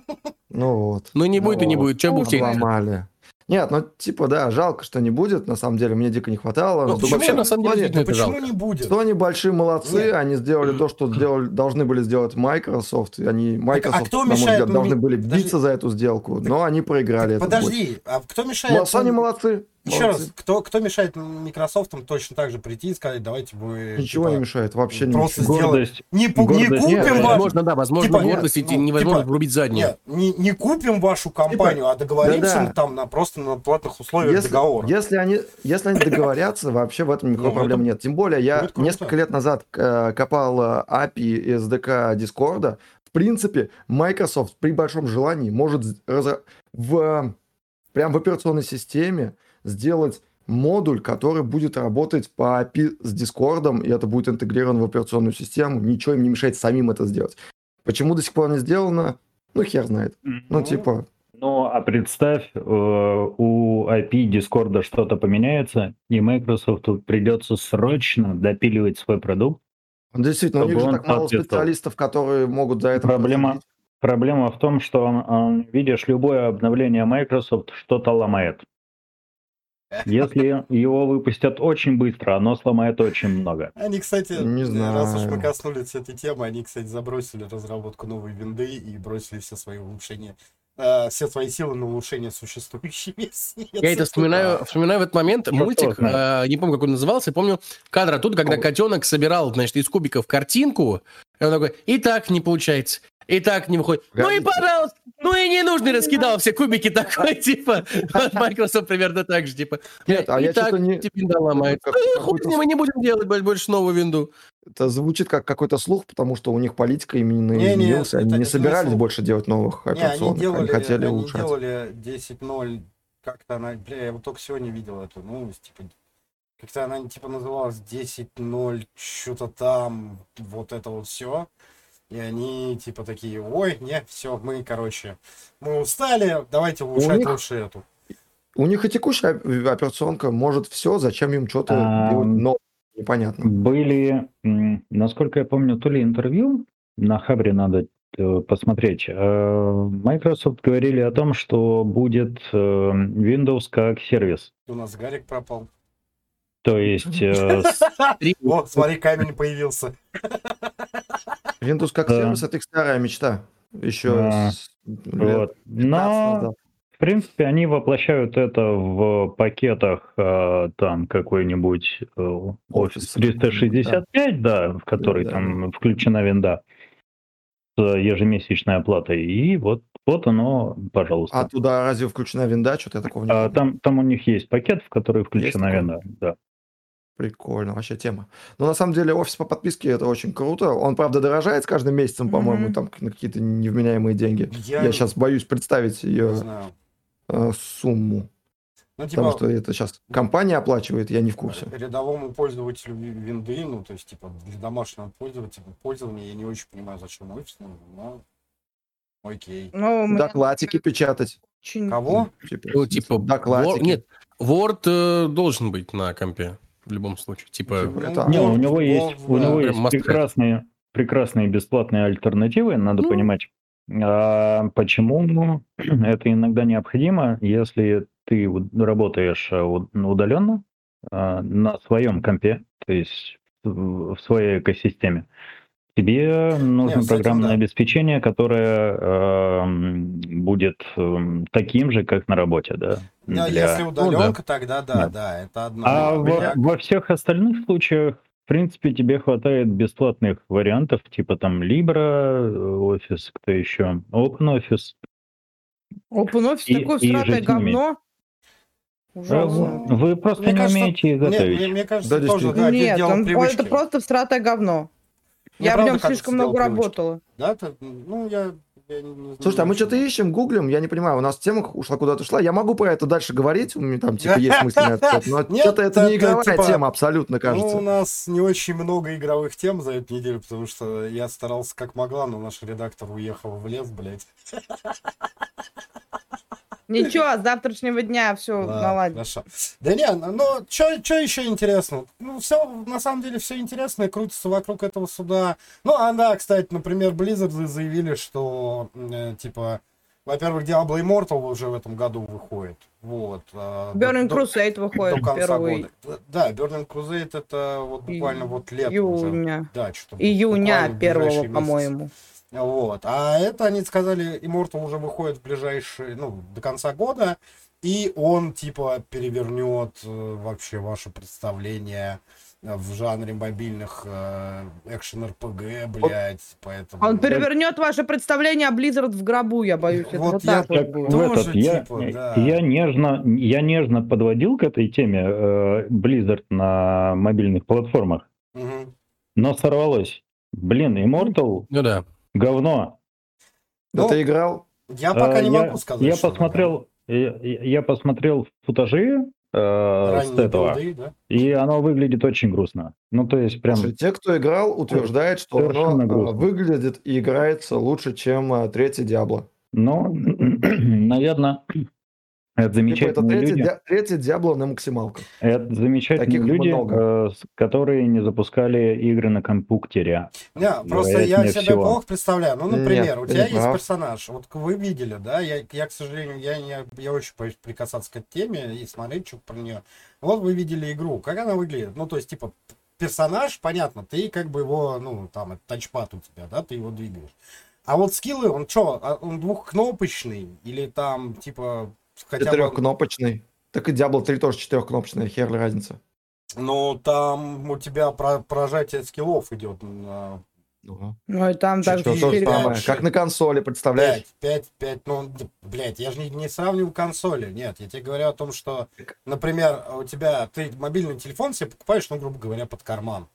Ну вот. Ну, не будет и не Ну, будет. Что Бог тебе Обломали. Нет, ну типа, да, жалко, что не будет. На самом деле, мне дико не хватало. Ну, почему? Вообще, на самом деле, действительно, Ну почему жалко. не будет? Sony большие молодцы, Нет. они сделали то, что сделали, должны были сделать Microsoft. И они, Microsoft, а кто на мой мешает взгляд, должны были Подожди. биться за эту сделку, но они проиграли бой. Подожди, а кто Ну, мешает... а Sony молодцы. Еще молодцы. раз, кто, кто мешает Microsoft точно так же прийти и сказать, давайте вы... Ничего типа, не мешает, вообще не просто мешает. сделать- Гордость. Не, пу- не купим Нет, вам... Возможно, да, возможно, Типа, нет, гордость и ну, невозможно типа, врубить заднюю. Нет, не, не купим вашу компанию, а договоримся да-да. там на, просто на платных условиях Если, договора. если они, если они договорятся, вообще в этом никакой Ну, проблемы это- нет. Тем более, я несколько лет назад э, копал э, API и SDK Дискорда. В принципе, Microsoft при большом желании может в, прям в операционной системе сделать модуль, который будет работать по API с Дискордом, и это будет интегрировано в операционную систему. Ничего им не мешает самим это сделать. Почему до сих пор не сделано? Ну, хер знает. Ну, Ну, типа, Ну, а представь, э, у IP Discord что-то поменяется, и Microsoft придется срочно допиливать свой продукт. действительно, у них же так мало специалистов, которые могут за это... Проблема, проблема в том, что, видишь, любое обновление Microsoft что-то ломает. Если его выпустят очень быстро, оно сломает очень много. Они, кстати, Не раз уж мы знаю. коснулись этой темы, они, кстати, забросили разработку новой винды и бросили все свои улучшения, э, все свои силы на улучшение существующей версии. Я это вспоминаю, вспоминаю в этот момент Черт мультик, э, не помню, как он назывался, помню кадр оттуда, когда котенок собирал, значит, из кубиков картинку, и он такой, и так не получается, и так не выходит. Ну и пожалуйста, ну и не нужно, раскидал все кубики такой, типа, вот Microsoft примерно так же, типа, Нет, а и я так что-то не- тебе винда ломает. Ну хуй мы не будем делать блядь, больше новую винду. Это звучит как какой-то слух, потому что у них политика именно Не, изменилась. Они не собирались больше делать новых Не, они операционных. делали, Они хотели они улучшать. делали 10.0, как-то она, бля, я вот только сегодня видел эту новость, типа, как-то она, типа, называлась 10.0, что-то там, вот это вот все. И они, типа, такие, ой, не, все, мы, короче, мы устали, давайте улучшать них- лучше эту. У них и текущая оп- операционка может все, зачем им что-то А, делать новое, непонятно. Были, насколько я помню, то ли интервью, на Хабре надо э, посмотреть. э, Microsoft говорили о том, что будет э, Windows как сервис. У нас Гарик пропал. То есть О, смотри, камень появился. Windows как Да. сервис это их старая мечта. Еще Да. с вот. 15 Но назад. В принципе, они воплощают это в пакетах э, там какой-нибудь э, Office Office, 365, да, в который Да, да. там включена винда с ежемесячной оплатой. И вот, вот оно, пожалуйста. А туда разве включена винда? Что-то я такого не А, помню. там, там у них есть пакет, в который включена такое? винда. Да. Прикольно, вообще тема. Но на самом деле офис по подписке это очень круто. Он, правда, дорожает с каждым месяцем, по-моему, там на какие-то невменяемые деньги. Я, Я сейчас боюсь представить ее э, сумму. Ну, Потому типа, что это сейчас компания оплачивает, я не в курсе. рядовому пользователю ви- винды, ну, то есть, типа, для домашнего пользователя, пользования, я не очень понимаю, зачем офис, нужен, но окей. Ну, у меня Докладики печатать. очень- Кого? Типа, Ну, типа, докладики. Word- нет, Word э, должен быть на компе в любом случае. Типа, Типа, Ну, это- Не, у Word, него есть, Word, у него есть прекрасные, прекрасные бесплатные альтернативы, надо Ну. понимать. А почему это иногда необходимо, если ты работаешь у- удаленно а, на своем компе, то есть в своей экосистеме. Тебе нужно этим программное да. обеспечение, которое эм, будет эм, таким же, как на работе, да. Да, для- если удаленка, тогда да, Да. да, это одно. а во, во всех остальных случаях, в принципе, тебе хватает бесплатных вариантов, типа там Libra, Office, кто еще, OpenOffice. OpenOffice И- такое умеет. говно. Э, Ужасно. Вы просто Мне не кажется, умеете их Не, готовить. мне, мне кажется, Да, тоже да, Нет, дело он- привычки. это просто всратое говно. Мне Я в нем слишком много работала. Да, это, ну, я, я не. Слушайте, а мы что-то ищем, гуглим, я не понимаю, у нас тема ушла куда-то шла. Я могу про это дальше говорить, у меня там типа есть мысли на этот но Нет, что-то это не игровая типа- тема абсолютно, Ну, у кажется. нас не очень много игровых тем за эту неделю, потому что я старался как могла, но наш редактор уехал в лес, блядь. Ничего, с завтрашнего дня все наладим. Хорошо. Да не, ну, что еще интересно? Ну, все, на самом деле, все интересное крутится вокруг этого суда. Ну, а да, кстати, например, Blizzard заявили, что, э, типа, во-первых, Diablo Immortal уже в этом году выходит. Вот. а, до- Burning до- Crusade до выходит конца первый года. Да, Burning Crusade это вот буквально вот лето уже. июня. Да, что-то Июня первого, по-моему. Вот. А это они сказали, Immortal уже выходит в ближайшие, ну, до конца года, и он, типа, перевернет э, вообще ваше представление в жанре мобильных э, экшен РПГ, блядь, поэтому... Он перевернет ваше представление о Blizzard в гробу, я боюсь. Это Вот вот я так вот Как будет. в Тоже этот, я, типа, да. я нежно, я нежно подводил к этой теме э, Blizzard на мобильных платформах, Мгм. но сорвалось. Блин, Immortal ну да. Говно. Да Ну, ты играл? Я пока Э, не я, могу сказать, Я посмотрел, я, я посмотрел футажи э, с этого. билды, да? И оно выглядит очень грустно. Ну, то есть прям... Слушай, те, кто играл, утверждают, что Совершенно оно а, грустно. выглядит и играется лучше, чем третий Диабло. Ну, наверное, это Типа это замечательные третий, люди. Ди- третий Диабло на максималках. Это замечательные Таких люди, много. э, которые не запускали игры на компьютере. Не, просто я себе всего. плохо представляю. Ну, Нет, например, у ты тебя не есть прав. персонаж. Вот вы видели, да? Я, я к сожалению, я, не, я очень боюсь прикасаться к этой теме и смотреть что про нее. Вот вы видели игру. Как она выглядит? Ну, то есть, типа, персонаж, понятно, ты как бы его, ну, там, это тачпад у тебя, да, ты его двигаешь. А вот скиллы, он что, он двухкнопочный? Или там, типа, хотя бы... Четырехкнопочный. Так и Diablo 3 тоже четырехкнопочная, хер ли разница. Ну, там у тебя про прожатие скиллов идет на Ну и там также Все то же четыре, четыре. самое. шесть. Как на консоли, представляешь? 5, 5, 5, ну, блядь, я же не, не сравниваю консоли, нет, я тебе говорю о том, что, например, у тебя, ты мобильный телефон себе покупаешь, ну, грубо говоря, под карман,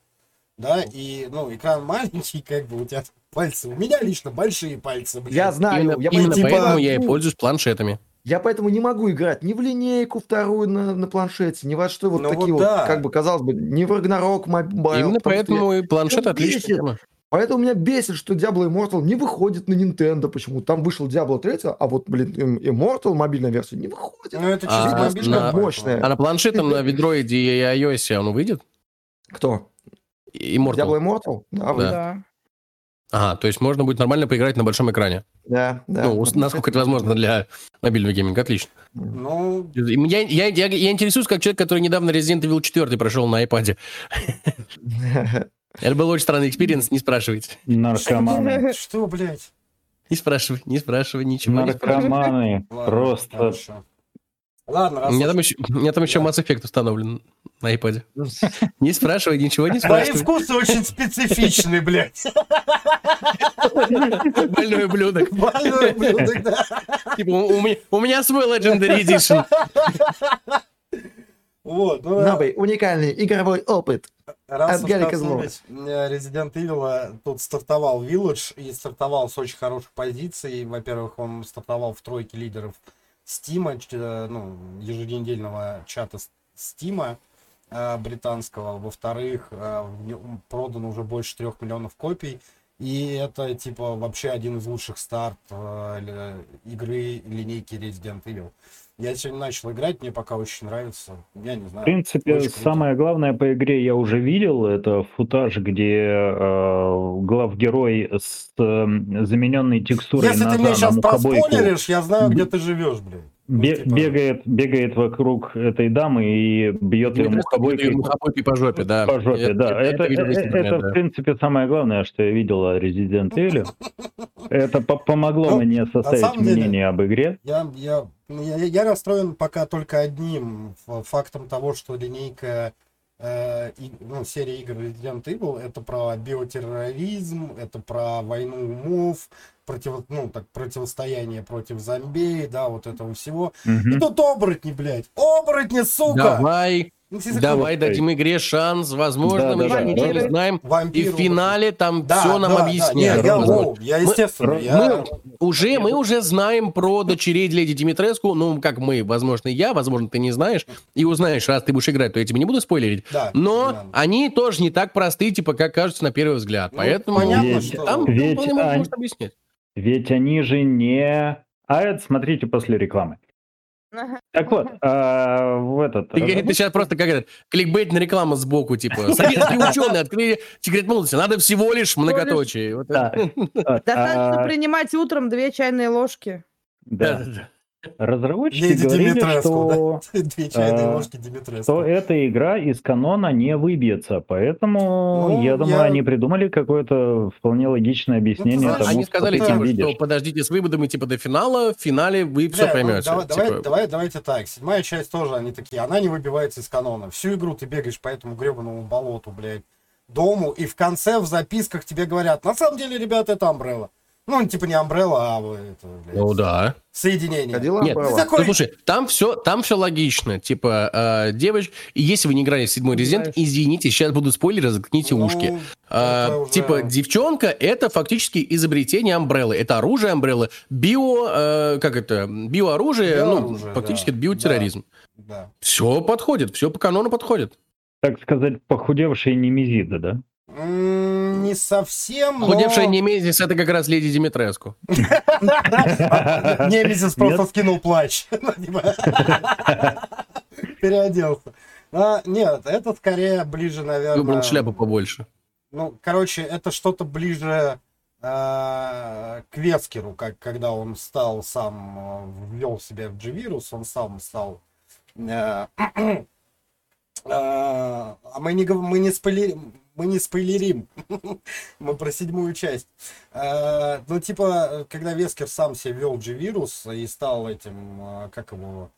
да, и, ну, экран маленький, как бы у тебя пальцы, у меня лично большие пальцы, блядь. Я знаю, Именно, я, именно поэтому, типа, поэтому я и пользуюсь планшетами. Я поэтому не могу играть ни в линейку вторую на, на планшете, ни во что вот Ну такие вот вот, да. как бы казалось бы, ни в Ragnarok, Mobile. Именно потому что я- поэтому и планшет тема. Поэтому меня бесит, что Diablo Immortal не выходит на Nintendo почему Там вышел Diablo 3, а вот, блин, Immortal, мобильная версия, не выходит. Ну, это А, чисто на- мобильная, поэтому. мощная. А на планшетом, на Ведроиде и iOS он выйдет? Кто? Immortal. Diablo Immortal? Да, Да. Да. Ага, то есть можно будет нормально поиграть на большом экране. да, да. ну, насколько это возможно для мобильного гейминга. Отлично. Ну, Я, я, я, я интересуюсь как человек, который недавно Resident Evil 4 прошел на iPad. Это был очень странный experience, не спрашивайте. Наркоманы. что, блядь? Не спрашивай, не спрашивай, ничего не спрашивай. Наркоманы. Ладно, Просто. Ладно, раз У меня там еще, у меня там еще Mass Effect установлен на iPad. Не спрашивай, ничего не спрашивай. вкусы очень специфичны, блядь. Больной ублюдок. Больной ублюдок, да. Типа, у, меня, у меня свой Legendary Edition. Вот, ну, Новый уникальный игровой опыт. раз от Гарика коснулись, э, Resident Evil, тут стартовал Village, и стартовал с очень хороших позиций. Во-первых, он стартовал в тройке лидеров Стима, ну, еженедельного чата Стима британского. Во-вторых, э, продано уже больше трех миллионов копий. И это, типа, вообще один из лучших старт э, игры линейки Resident Evil. Я сегодня начал играть, мне пока очень нравится. Я не В знаю. принципе, Очень круто. самое главное по игре я уже видел. Это футаж, где э, главгерой с э, замененной текстурой Если ножа ты мне сейчас проспойлеришь, я знаю, где ты живешь, блядь. Ну, бе- типа, бегает, бегает вокруг этой дамы и бьет ее бьет мухобойкой мухобойкой по жопе, да. по жопе. Я- да, я это, видел весь э- интернет, это, да. в принципе, самое главное, что я видел о Resident Evil. Это по- помогло Ну, мне составить самом деле- мнение об игре. Я, я, я, я расстроен пока только одним фактом того, что линейка э, и- ну, серия игр Resident Evil это про биотерроризм, это про войну умов, против, ну, так, противостояние против зомбей, да, вот этого всего. И Мгм. тут оборотни, блядь! Оборотни, сука! Давай, Ну, если давай дадим игре шанс, возможно, Да, мы да, еще да, ничего да. не знаем. И Вампир, в финале там Да, все нам да, да, объяснят. не, я, я, естественно, Мы- я... Мы уже, мы уже знаем про дочерей Леди Димитреску, ну, как мы, возможно, я, возможно, ты не знаешь, и узнаешь, раз ты будешь играть, то я тебе не буду спойлерить. да, Но да. они тоже не так просты, типа, как кажется на первый взгляд. Ну, Поэтому понятно, Ведь- что... там Ведь вполне они- может объяснять. Ведь они же не... А это смотрите после рекламы. Так вот, а, в этот... Ты, ты сейчас просто как этот, кликбейтная реклама сбоку, типа, советские ученые открыли секрет молодости, надо всего лишь многоточие. Да. это. Достаточно А, принимать утром две чайные ложки. да. Да-да-да. Разработчики Леди говорили, Димитреску, что, Две чайные а, ложки Димитреску. что эта игра из канона не выбьется, поэтому Ну, я думаю, я- они придумали какое-то вполне логичное объяснение знаешь, тому, Они что сказали, там типа, видишь. что подождите с выводами, типа, до финала, в финале вы все Бля, ну, поймете. давай, давай, Типа, давай, давайте так. Седьмая часть тоже, они такие, она не выбивается из канона. Всю игру ты бегаешь по этому гребаному болоту, блядь, дому, и в конце в записках тебе говорят, на самом деле, ребята, это Umbrella. Ну, типа не Umbrella, а вот это, блядь, Ну да. соединение. Ходила Нет, Umbrella? ты такой- Ну, слушай, там все, там все логично. Типа, э, девочка, и если вы не играли в седьмой резидент, извините, сейчас будут спойлеры, заткните Ну, ушки. Это уже- Типа, девчонка — это фактически изобретение Амбреллы. Это оружие Амбреллы. Био... э, как это? Биооружие. ну, Биооружие, фактически да. это биотерроризм. Да. Все подходит, все по канону подходит. Так сказать, похудевшие немезиды, да? М, Не совсем, но... Худевшая Немезис — это как раз леди Димитреску. Немезис просто скинул плащ. Переоделся. А, Нет, это скорее ближе, наверное... Выбрал шляпу побольше. Ну, короче, это что-то ближе э, к Вескеру, как когда он стал сам, ввел себя в G-вирус, он сам стал... э, э, а мы не, мы не спойлерим, мы не спойлерим, мы про седьмую часть. Э, ну, типа, когда Вескер сам себе ввел G-вирус и стал этим, э, как его,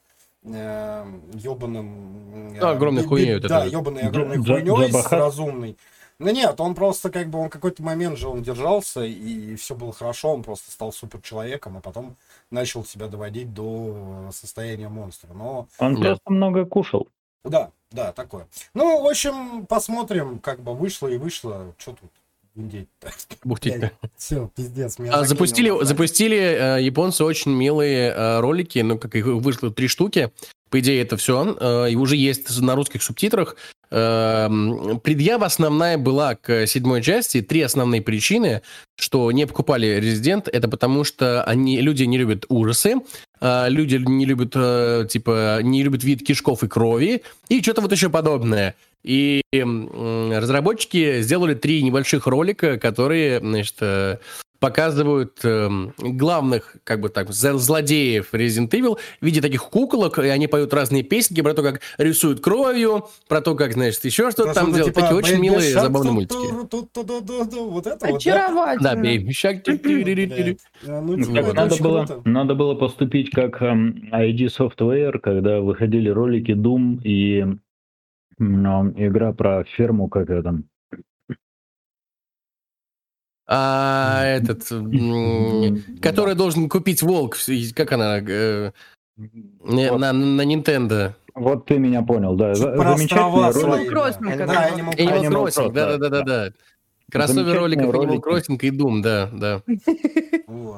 ебаным... Ну, огромной хуйней Да, ебаной огромной хуйней разумной. Ну нет, он просто как бы, он какой-то момент же он держался, и все было хорошо, он просто стал супер человеком, а потом начал себя доводить до состояния монстра. Но Он Да. просто много кушал. Да, да, такое. Ну, в общем, посмотрим, как бы вышло и вышло. Что тут гундеть Бухтить-то. Все, пиздец. А, запустили, запустили э, японцы очень милые э, ролики, ну, как их вышло три штуки. По идее, это все. и уже есть на русских субтитрах. Эм, предъява основная была к седьмой части. Три основные причины, что не покупали Резидент, это потому что они, люди не любят ужасы, э, люди не любят, э, типа, не любят вид кишков и крови, и что-то вот еще подобное. И разработчики сделали три небольших ролика, которые, значит, э, показывают эм, главных, как бы так, зл- злодеев Resident Evil в виде таких куколок, и они поют разные песенки про то, как рисуют кровью, про то, как, значит, еще что-то там делают. типа Такие очень милые, забавные мультики. Вот это? Очаровательно. Да. А, Ну, типа, надо, было, круто. надо было поступить как эм, ID Software, когда выходили ролики Doom и м, м, игра про ферму, как это там. А этот, который должен купить волк, как она, э, Вот, на, на Nintendo. вот ты меня понял, да. Про Замечательный острова ролик. свои, да. Кроссинг, Да, да. Кроссовер роликов Animal. Crossing и Doom, да, да.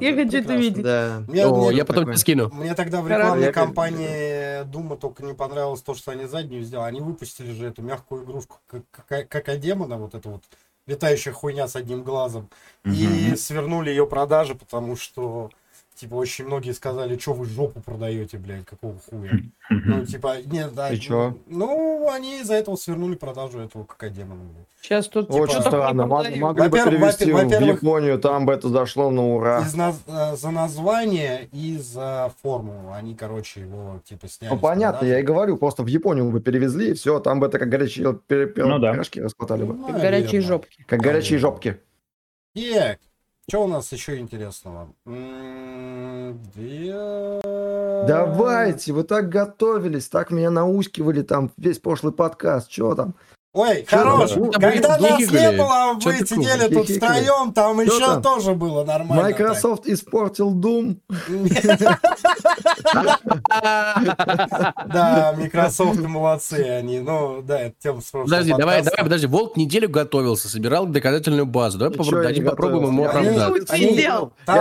Я хочу это видеть. Да. Мне- О, мне- я потом тебе скину. Мне тогда в рекламной кампании Дума только не понравилось то, что они заднюю сделали. Они выпустили же эту мягкую игрушку, как, о демона, вот эту вот летающая хуйня с одним глазом. И свернули ее продажи, потому что, типа, очень многие сказали, что вы жопу продаете, блядь, какого хуя. Ну, Мгм. типа, нет, да. И чё? Ну, они из-за этого свернули продажу этого как демона, блядь. Сейчас тут Очень типа, странно. Мог- продают. Могли бы перевести в Японию, там бы это зашло на ура. Из наз- э, за название и за форму. Они, короче, его, типа, сняли. Ну понятно, я и говорю, просто в Японию бы перевезли, и все, там бы это как горячие Ну да. пирожки расхватали бы. Ну, Как горячие жопки. Как горячие жопки. Так, что у нас еще интересного? М, две- Давайте, вы так готовились, так меня наускивали там весь прошлый подкаст. Что там? Ой, Чё хорош. там? Когда нас не было, вы сидели тут втроем, там еще там? тоже было нормально. Microsoft испортил Doom. так. Да, Microsoft молодцы они. Ну, да, это тема с Подожди, давай, давай, подожди. Волк неделю готовился, собирал доказательную базу. Давай попробуем ему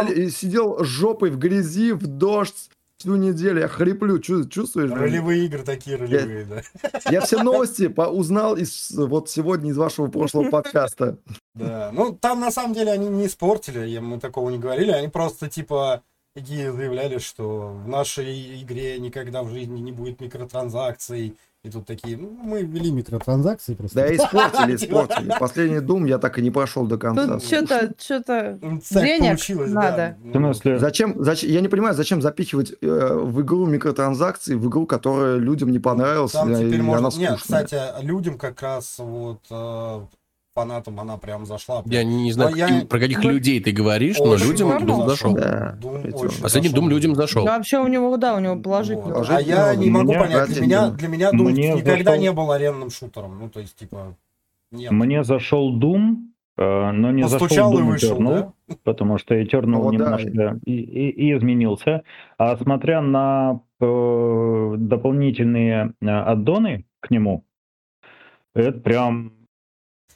ли- сидел жопой в грязи, в дождь всю неделю. Я хриплю, Чу- чувствуешь? ролевые игры такие ролевые, да. Я все новости по- узнал из, вот сегодня из вашего прошлого подкаста. Да, ну там на самом деле они не испортили, я- мы такого не говорили, они просто типа такие заявляли, что в нашей игре никогда в жизни не будет микротранзакций, и тут такие, ну мы ввели микротранзакции просто. Да испортили, испортили. Последний Doom я так и не прошел до конца. Тут что-то, что-то Ну, денег получилось, надо. да. Зачем, зачем, я не понимаю, зачем запихивать э, в игру микротранзакции, в игру, которая людям не понравилась, Там и теперь она можно... скучная. Нет, кстати, людям как раз вот э, фанатам она прям зашла. Я не знаю, Но я- про каких людей ты говоришь, но людям Doom зашел. Да, Doom причём. очень Последний зашел. Doom людям зашел. Ну, вообще у него, да, у него положительно. Вот. А я не могу Меня- понять, для меня, для меня Doom Мне никогда зашел- не был аренным шутером. Ну, то есть, типа, нет. мне зашел Doom, э, но не Постучал зашел и Doom вышел, Eternal, да? потому что Eternal Ну, да. немножко и, и- и изменился. А смотря на э, дополнительные э, аддоны к нему, это прям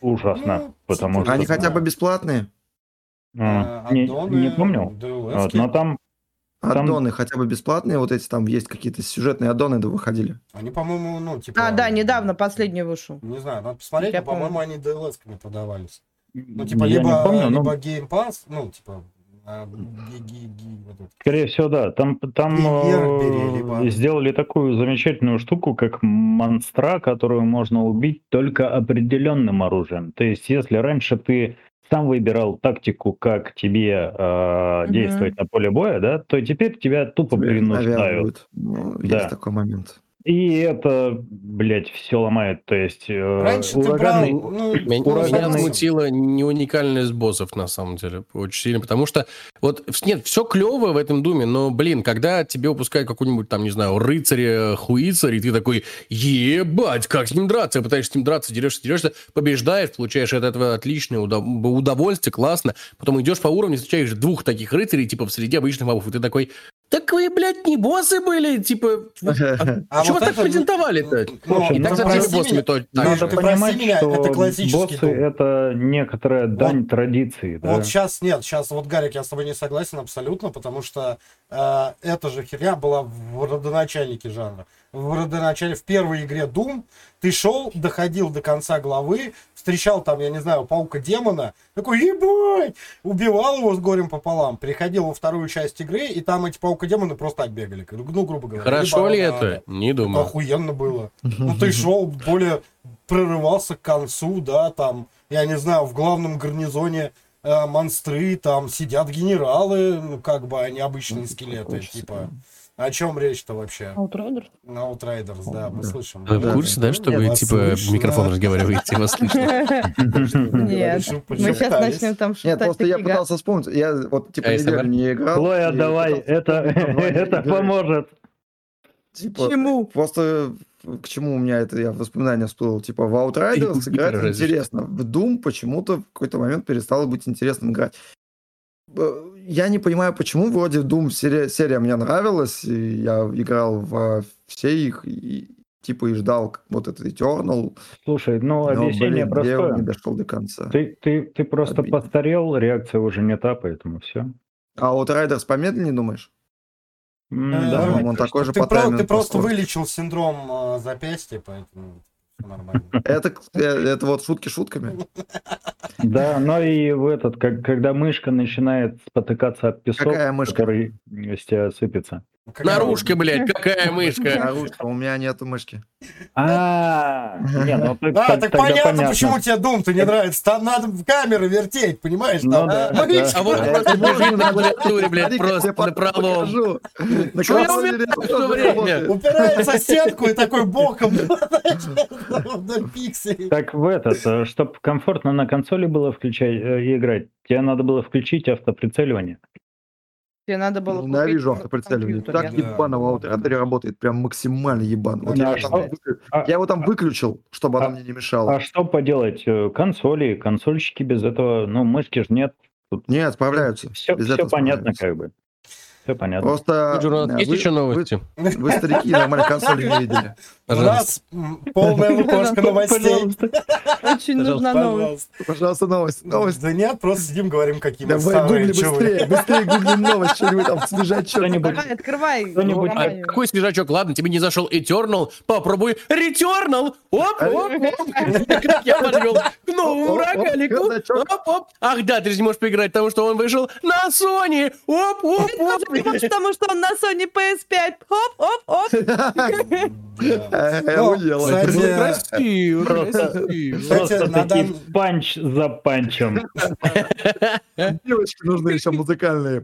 ужасно, Ну, потому что... Они хотя бы бесплатные? а, Э, не, аддоны, не помню. Вот, но там Там- Аддоны хотя бы бесплатные, вот эти там есть какие-то сюжетные аддоны, да, выходили. Они, по-моему, ну, типа... А, да, недавно последний вышел. Не знаю, надо посмотреть, Я но, по-моему, они DLC-ками продавались. Ну, типа, я либо, не помню, но либо Game Pass, ну, типа, Скорее всего, да. Там, там э, бери, либо- сделали такую замечательную штуку, как монстра, которую можно убить только определенным оружием. То есть, если раньше ты сам выбирал тактику, как тебе э, Мгм. действовать на поле боя, да, то теперь тебя тупо Тебе принуждают. Ну, Да. Есть такой момент. И это, блядь, все ломает. То есть э, Раньше ты брал, ураганный- ну, Меня, Ураганный- меня смутила не уникальность боссов, на самом деле, очень сильно, потому что, вот, в- нет, все клево в этом Думе, но, блин, когда тебе выпускают какую-нибудь, там, не знаю, рыцаря, хуицарь, и ты такой, ебать, как с ним драться, пытаешься с ним драться, дерешься, дерешься, побеждаешь, получаешь от этого отличное удов- удовольствие, классно, потом идешь по уровню, встречаешь двух таких рыцарей, типа, среди обычных мобов, и ты такой, так вы, блядь, не боссы были, типа, вот, А чего вот так это, презентовали-то? ну, И ну, так со прости всеми боссами то так Надо понимать, меня, что это классический боссы это некоторая дань традиции. Да? Вот сейчас нет, сейчас вот, Гарик, я с тобой не согласен абсолютно, потому что э, эта же херня была в родоначальнике жанра. В родоначале, в первой игре Doom ты шел, доходил до конца главы, встречал там, я не знаю, паука-демона, такой, ебать, убивал его с горем пополам, приходил во вторую часть игры, и там эти паука-демоны просто так бегали, ну, грубо говоря. Хорошо ли надо. это? Не Это думаю. охуенно было. Ну, ты шел, более прорывался к концу, да, там, я не знаю, в главном гарнизоне э, монстры, там сидят генералы, ну, как бы, они обычные скелеты, Хочется, типа. О чем речь-то вообще? Outriders? На Outriders, да, мы слышим. Вы в Да, курсе, да, что Нет, вы, вас типа, в слышно. микрофон разговариваете, вас слышно? Нет, мы сейчас начнем там Нет, шептать просто я пытался вспомнить. Я вот типа неделю не играл. Хлоя, и давай, это, поможет. Типа, Чему? Просто к чему у меня это я воспоминания всплыл. Типа в Outriders играть интересно. В Doom почему-то в какой-то момент перестало быть интересным играть. Я не понимаю, почему. Вроде Doom серия, серия мне нравилась. И я играл во все их. И, типа и ждал как вот этот Eternal. Слушай, ну Но, объяснение блин, дело не простое. дошел до конца. Ты, ты, ты просто Обидно. постарел, реакция уже не та, поэтому все. А Outriders помедленнее, думаешь? Э, Да, он такой же Ты, по про- таймингу ты просто вылечил синдром э, запястья, поэтому нормально. Это, э, это вот шутки шутками. Да, но и в этот, как, когда мышка начинает спотыкаться об песок, Какая мышка? который с тебя сыпется. Какая- Наружка, блядь, какая мышка. Наружка, у меня нету мышки. А, ну так, А, так- понятно, почему тебе Doom-то не нравится. Там надо в камеры вертеть, понимаешь? Ну да. А вот просто бежит на клавиатуре, блядь, просто. На работает. Упирается в стенку и такой боком вдоль пикселей. Так в этот, чтобы комфортно на консоли было включать э, и играть, тебе надо было включить автоприцеливание. Тебе надо было купить Ненавижу автоприцеливание. Так Да. ебано в Outriders работает. Прям максимально ебано. Вот Да, я, что- а- я его там выключил, чтобы а- оно мне не мешало. А что поделать? Э, Консоли, консольщики без этого, ну, мышки же нет. Нет, справляются. Все, Без все этого понятно справляются. как бы. Все понятно. Просто Джур, у нас э, есть вы- еще новости? Вы, вы старики, нормально консоли не видели. У Пожалуйста. нас м, полная лукошка новостей. Очень нужна новость. Пожалуйста. Новость. Новость. Да нет, просто сидим, говорим, какие мы Давай чё вы. быстрее. Быстрее гугли новость. Что-нибудь там свежачок. Давай, открывай. Кто-нибудь- А какой свежачок? Ладно, тебе не зашел Eternal, попробуй Returnal! Оп, оп, оп! Как я подвел к новому Оп, оп, рогалику! Оп, оп! Ах да, ты же не можешь поиграть, потому что он вышел на Sony! Оп, оп, оп! Потому что он на Sony PS5. Оп, оп, оп. Э, Ну, уела. кстати, Ну, панч за панчем. Девочки нужны еще музыкальные.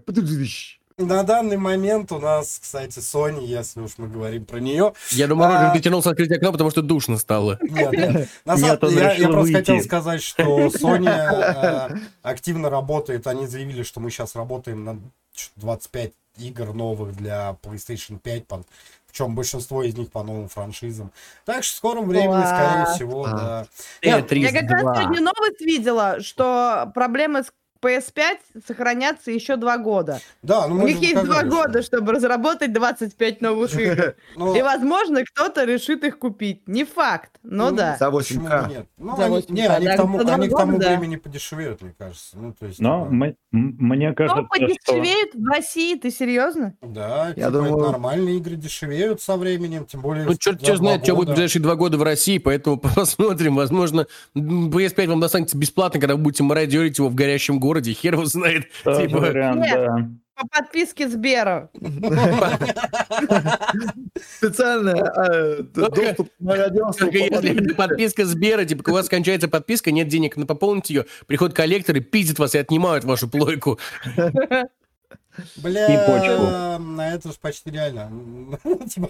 На данный момент у нас, кстати, Sony, если уж мы говорим про нее. Я думаю, А- Роджер дотянулся открыть окно, потому что душно стало. Нет, нет. На самом я, просто хотел сказать, что Sony э, активно работает. Они заявили, что мы сейчас работаем на чё-то 25 игр новых для PlayStation 5, по- причем большинство из них по новым франшизам. Так что в скором времени, Класс. скорее всего, А. да. Нет, Я как раз Тетрис 2. сегодня новость видела, что проблемы с PS5 сохранятся еще два года. Да, ну У них есть два года, чтобы разработать 25 новых игр. Ну, И, возможно, кто-то решит их купить. Не факт, но Ну, да. За почему 8К. бы нет? Ну, За они, 8К, не, они к тому, времени подешевеют, мне кажется. Ну, то есть, Но типа, мне кажется, что... подешевеет в России? Ты серьезно? да, Я типа, думаю- нормальные игры дешевеют со временем, тем более... Ну, черт знает, что будет в ближайшие два года в России, поэтому посмотрим. Возможно, м, PS5 вам достанется бесплатно, когда вы будете мародерить его в горящем городе. Хер его знает. Тоже Типа, вариант, Нет. да. По подписке Сбера. Специально Только- доступ по если подписка Сбера, типа, у вас кончается подписка, нет денег на пополнить ее, приходят коллекторы, пиздят вас и отнимают вашу плойку. Бля, И почву. на это же почти реально. Типа,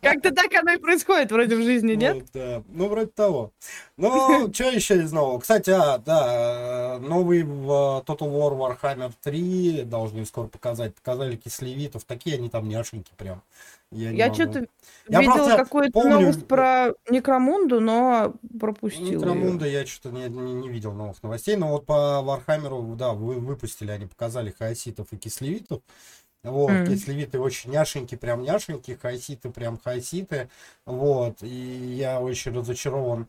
Как-то так оно и происходит вроде в жизни, нет? да. Ну, вроде того. Ну, что еще из нового? Кстати, а, да, э, новый в Total War Warhammer 3 должны скоро показать. Показали кислевитов. Такие они там няшеньки прям. Я могу. что-то Я видела какую-то помню- новость про Некромунду, но пропустила. Некромунда я что-то не, не, не видел новых новостей, но вот по Вархаммеру, да, вы, выпустили, они показали хаоситов и кислевитов. Вот, Мгм. кислевиты очень няшенькие, прям няшенькие, хаоситы прям хаоситы. Вот, и я очень разочарован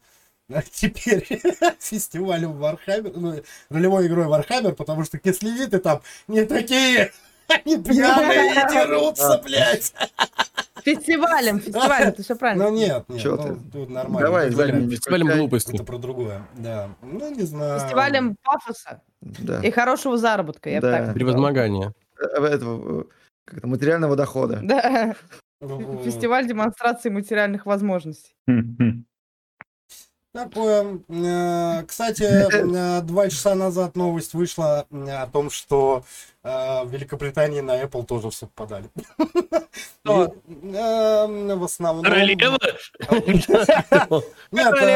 теперь фестивалем Вархаммер, ну, ролевой игрой Вархаммер, потому что кислевиты там не такие, они пьяные и дерутся, блядь. Фестивалем, фестивалем, ты все правильно. Ну нет, нет, Чё ну, ты? тут нормально. Давай, Фестивалем включай. глупости. Это про другое, да. Ну, не знаю. Фестивалем пафоса Да. и хорошего заработка, я бы Да. так сказала. Превозмогание. Э, этого, э, как-то материального дохода. Да, фестиваль демонстрации материальных возможностей. Такое. Э, Кстати, э, два часа назад новость вышла э, о том, что э, в Великобритании на Apple тоже в суд подали. Кто? И, э, В основном... Королева? Нет, э,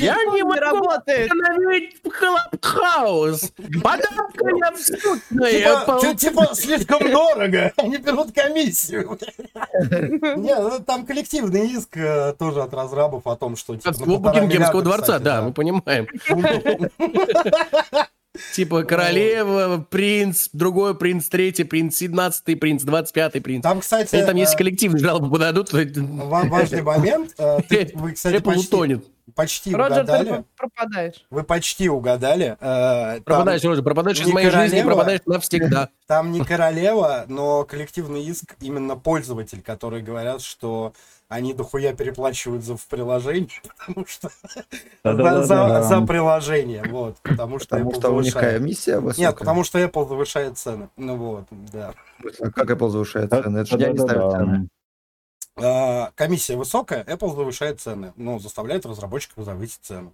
Я не Не могу работает. установить Клабхаус. Подавка я в суд на Типа, типа, слишком дорого, они берут комиссию. Нет, ну, там коллективный иск э, тоже от разрабов о том, что... типа, От полтора Букингемского дворца, да, мы понимаем. Типа королева, принц, другой принц, третий принц, семнадцатый принц, двадцать пятый принц. Там, кстати, Если там есть э, коллективные жалобы подадут, важный момент. э, ты- Вы, кстати, почти. Почти Роджер, угадали. про- пропадаешь. Вы почти угадали. э, там- Пропадаешь, Роджер, пропадаешь из не моей жизни, королева. пропадаешь навсегда. Там не королева, но коллективный иск именно пользователь, которые говорят, что они дохуя переплачивают за в приложении, потому что за, Да-да-да-да. за- за приложение, вот, потому что Потому Apple что у них завышает. комиссия высокая. Нет, потому что Apple завышает цены. Ну вот, да. А Как Apple завышает цены? Это же я не ставлю цены. А, комиссия высокая, Apple завышает цены, ну, заставляет разработчиков завысить цену.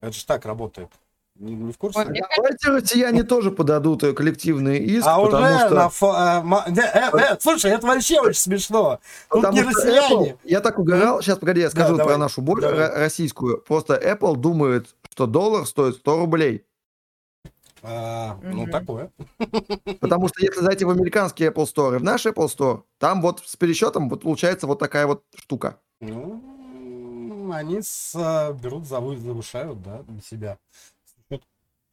Это же так работает. Не, не в курсе? Давайте россияне тоже подадут э, коллективный иск, а уже потому что... на фо- не, э, э, слушай, это вообще очень смешно. Тут Потому не россияне. Apple- я так угорал, сейчас, погоди, я скажу давай, про нашу боль давай. ро- российскую. Просто Apple думает, что доллар стоит 100 рублей. А, ну, Мгм. такое. Потому что если зайти в американский Apple Store и в наш Apple Store, там вот с пересчетом вот получается вот такая вот штука. Ну, они с, а, берут, завы- завышают, да, для себя.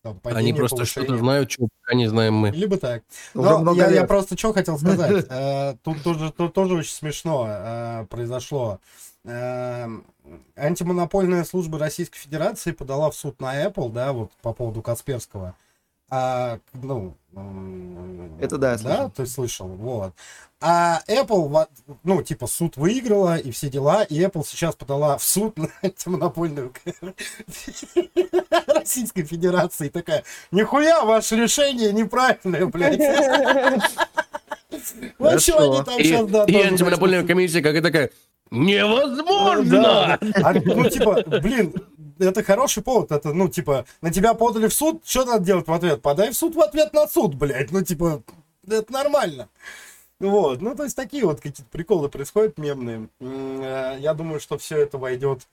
Там, Они просто что-то повышение. знают, чего пока не знаем мы. Либо так. Но я, я просто что хотел сказать. Э, Тут тоже, тут тоже очень смешно э, произошло. Э, Антимонопольная служба Российской Федерации подала в суд на Apple, да, вот по поводу Касперского. А, ну, Это да, я да, слышал. ты слышал, вот. А Apple, ну, типа, суд выиграла и все дела, и Apple сейчас подала в суд на антимонопольную Российской Федерации. Такая, нихуя, ваше решение неправильное, блядь. Вот чё они там сейчас, да, и антимонопольная комиссия какая такая, Да, невозможно! А, ну, типа, блин, это хороший повод. Это, ну, типа, на тебя подали в суд, что надо делать в ответ? Подай в суд в ответ на суд, блядь. Ну, типа, это нормально. Вот, ну, то есть такие вот какие-то приколы происходят мемные. Э, Я думаю, что все это войдет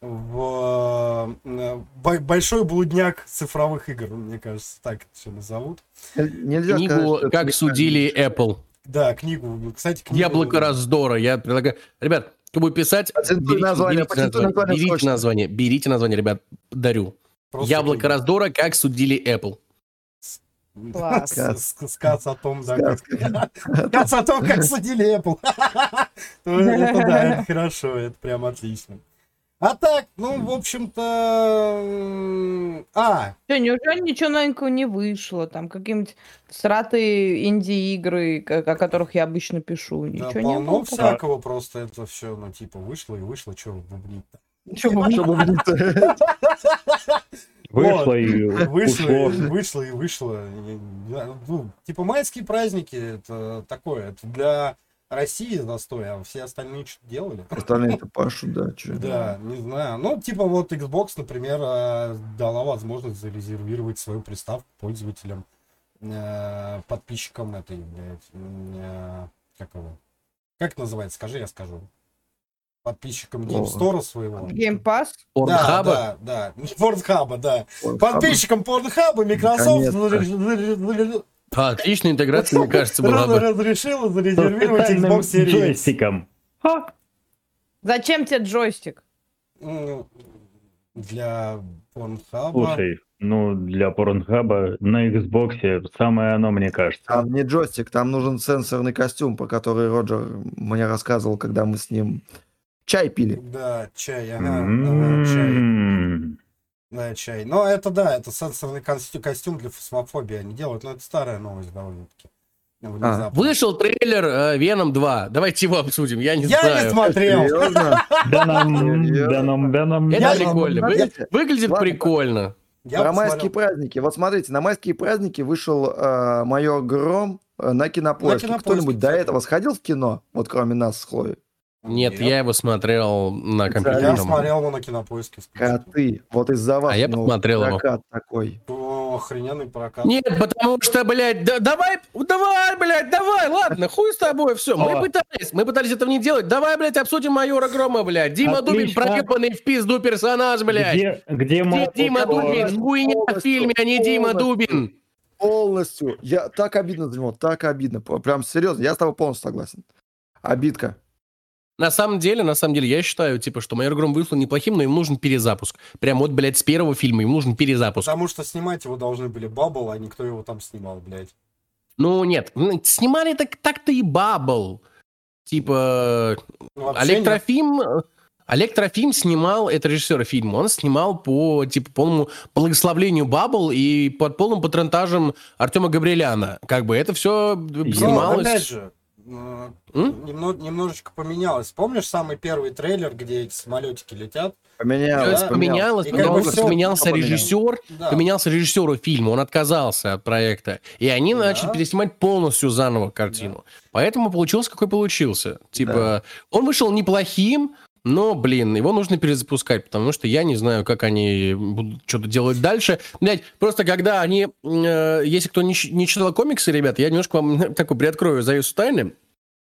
в э, бо- большой блудняк цифровых игр, мне кажется, так это все назовут. Нельзя сказать, Книгу это «Как судили Apple». Да, книгу, кстати, книгу... Яблоко раздора. Я предлагаю... Ребят, будет писать, Патентуй берите, название, берите патентуй название, название берите срочно. название, берите название, ребят, дарю. Просто Яблоко такие, раздора, как судили Apple. Класс. с- с- Сказ о том, да, Сказ. как- сказ о том, как судили Apple. Ну, Это да, это хорошо, это прям отлично. А так, ну, в общем-то... м, А, Что, неужели ничего новенького не вышло? Там какие-нибудь сратые инди-игры, о которых я обычно пишу. да Ничего не полно было? всякого, просто это все, ну, типа, вышло и вышло, что бубнить-то. Что будет? Вышло и Вышло, вышло и вышло. Не Ну, типа майские праздники, это такое, это для России застой, а все остальные что делали. Остальные-то пашут, да, чё. Да, не знаю. Ну, типа вот Xbox, например, э, дала возможность зарезервировать свою приставку пользователям, э, подписчикам этой, блядь, э, как его? Как это называется? Скажи, я скажу. Подписчикам Game Store своего. Game Pass? Да, да, да. Порнхаба, да. Подписчикам Порнхаба Microsoft Наконец-то. зарез- зарез- А, Отличная интеграция, мне кажется, была бы. разрешила зарезервировать Xbox Series джойстиком. Ха! Зачем тебе джойстик? М, Для Порнхаба. Слушай, ну для порнхаба на Xbox самое оно, мне кажется. Там не джойстик, там нужен сенсорный костюм, про который Роджер мне рассказывал, когда мы с ним чай пили. Да, чай, ага, ага, чай. Да, чай. Но это да, это сенсорный костю- костюм для фосмофобии они делают, но это старая новость довольно-таки. Внезапно. Вышел трейлер э, Venom 2. Давайте его обсудим, я не Я не знаю. смотрел. Нам, Серьезно? да нам, да нам. Это Я- прикольно. Вы- я- Выглядит прикольно. Я Про майские праздники. Вот смотрите, на майские праздники вышел э, майор Гром э, на кинопоиске. На Кто-нибудь до этого сходил в кино? Вот кроме нас с Хлоей. Нет, я его смотрел на компьютере. Я смотрел его на кинопоиске. Коты. Вот из-за вас. А я ну, посмотрел его. прокат такой. О, охрененный прокат. Нет, потому что, блядь, да, давай, давай, блядь, давай, ладно, хуй с тобой, все. Мы О. пытались, мы пытались этого не делать. Давай, блядь, обсудим майора Грома, блядь. Дима Дубин, Отлично. проебанный в пизду персонаж, блядь. Где, где Где мой... Дима Дубин? Хуйня в фильме, а не Дима. Дубин. Полностью. Я так обидно за него, так обидно. Прям серьезно, я с тобой полностью согласен. Обидка. На самом деле, на самом деле, я считаю, типа, что майор Гром вышел неплохим, но им нужен перезапуск. Прям вот, блядь, с первого фильма им нужен перезапуск. Потому что снимать его должны были Баббл, а никто его там снимал, блядь. Ну, нет, снимали так, так-то и Бабл. Типа, Ну, Олег нет. Трофим... Олег Трофим снимал, это режиссер фильма, он снимал по, типа, полному благословлению Бабл и под полным патронтажем Артема Габриэляна. Как бы это все Ну, снималось... опять же, э, немно- немножечко поменялось. Помнишь самый первый трейлер, где эти самолетики летят? Поменялось, Да, поменялось, И потому что поменялся режиссер, Да. поменялся режиссеру фильма, он отказался от проекта. И они Да. начали переснимать полностью заново картину. Поэтому получился какой получился. Типа, Да. он вышел неплохим, но, блин, его нужно перезапускать, потому что я не знаю, как они будут что-то делать дальше. Блять, просто когда они... э, если кто не, не читал комиксы, ребят, я немножко вам такой приоткрою завесу тайны.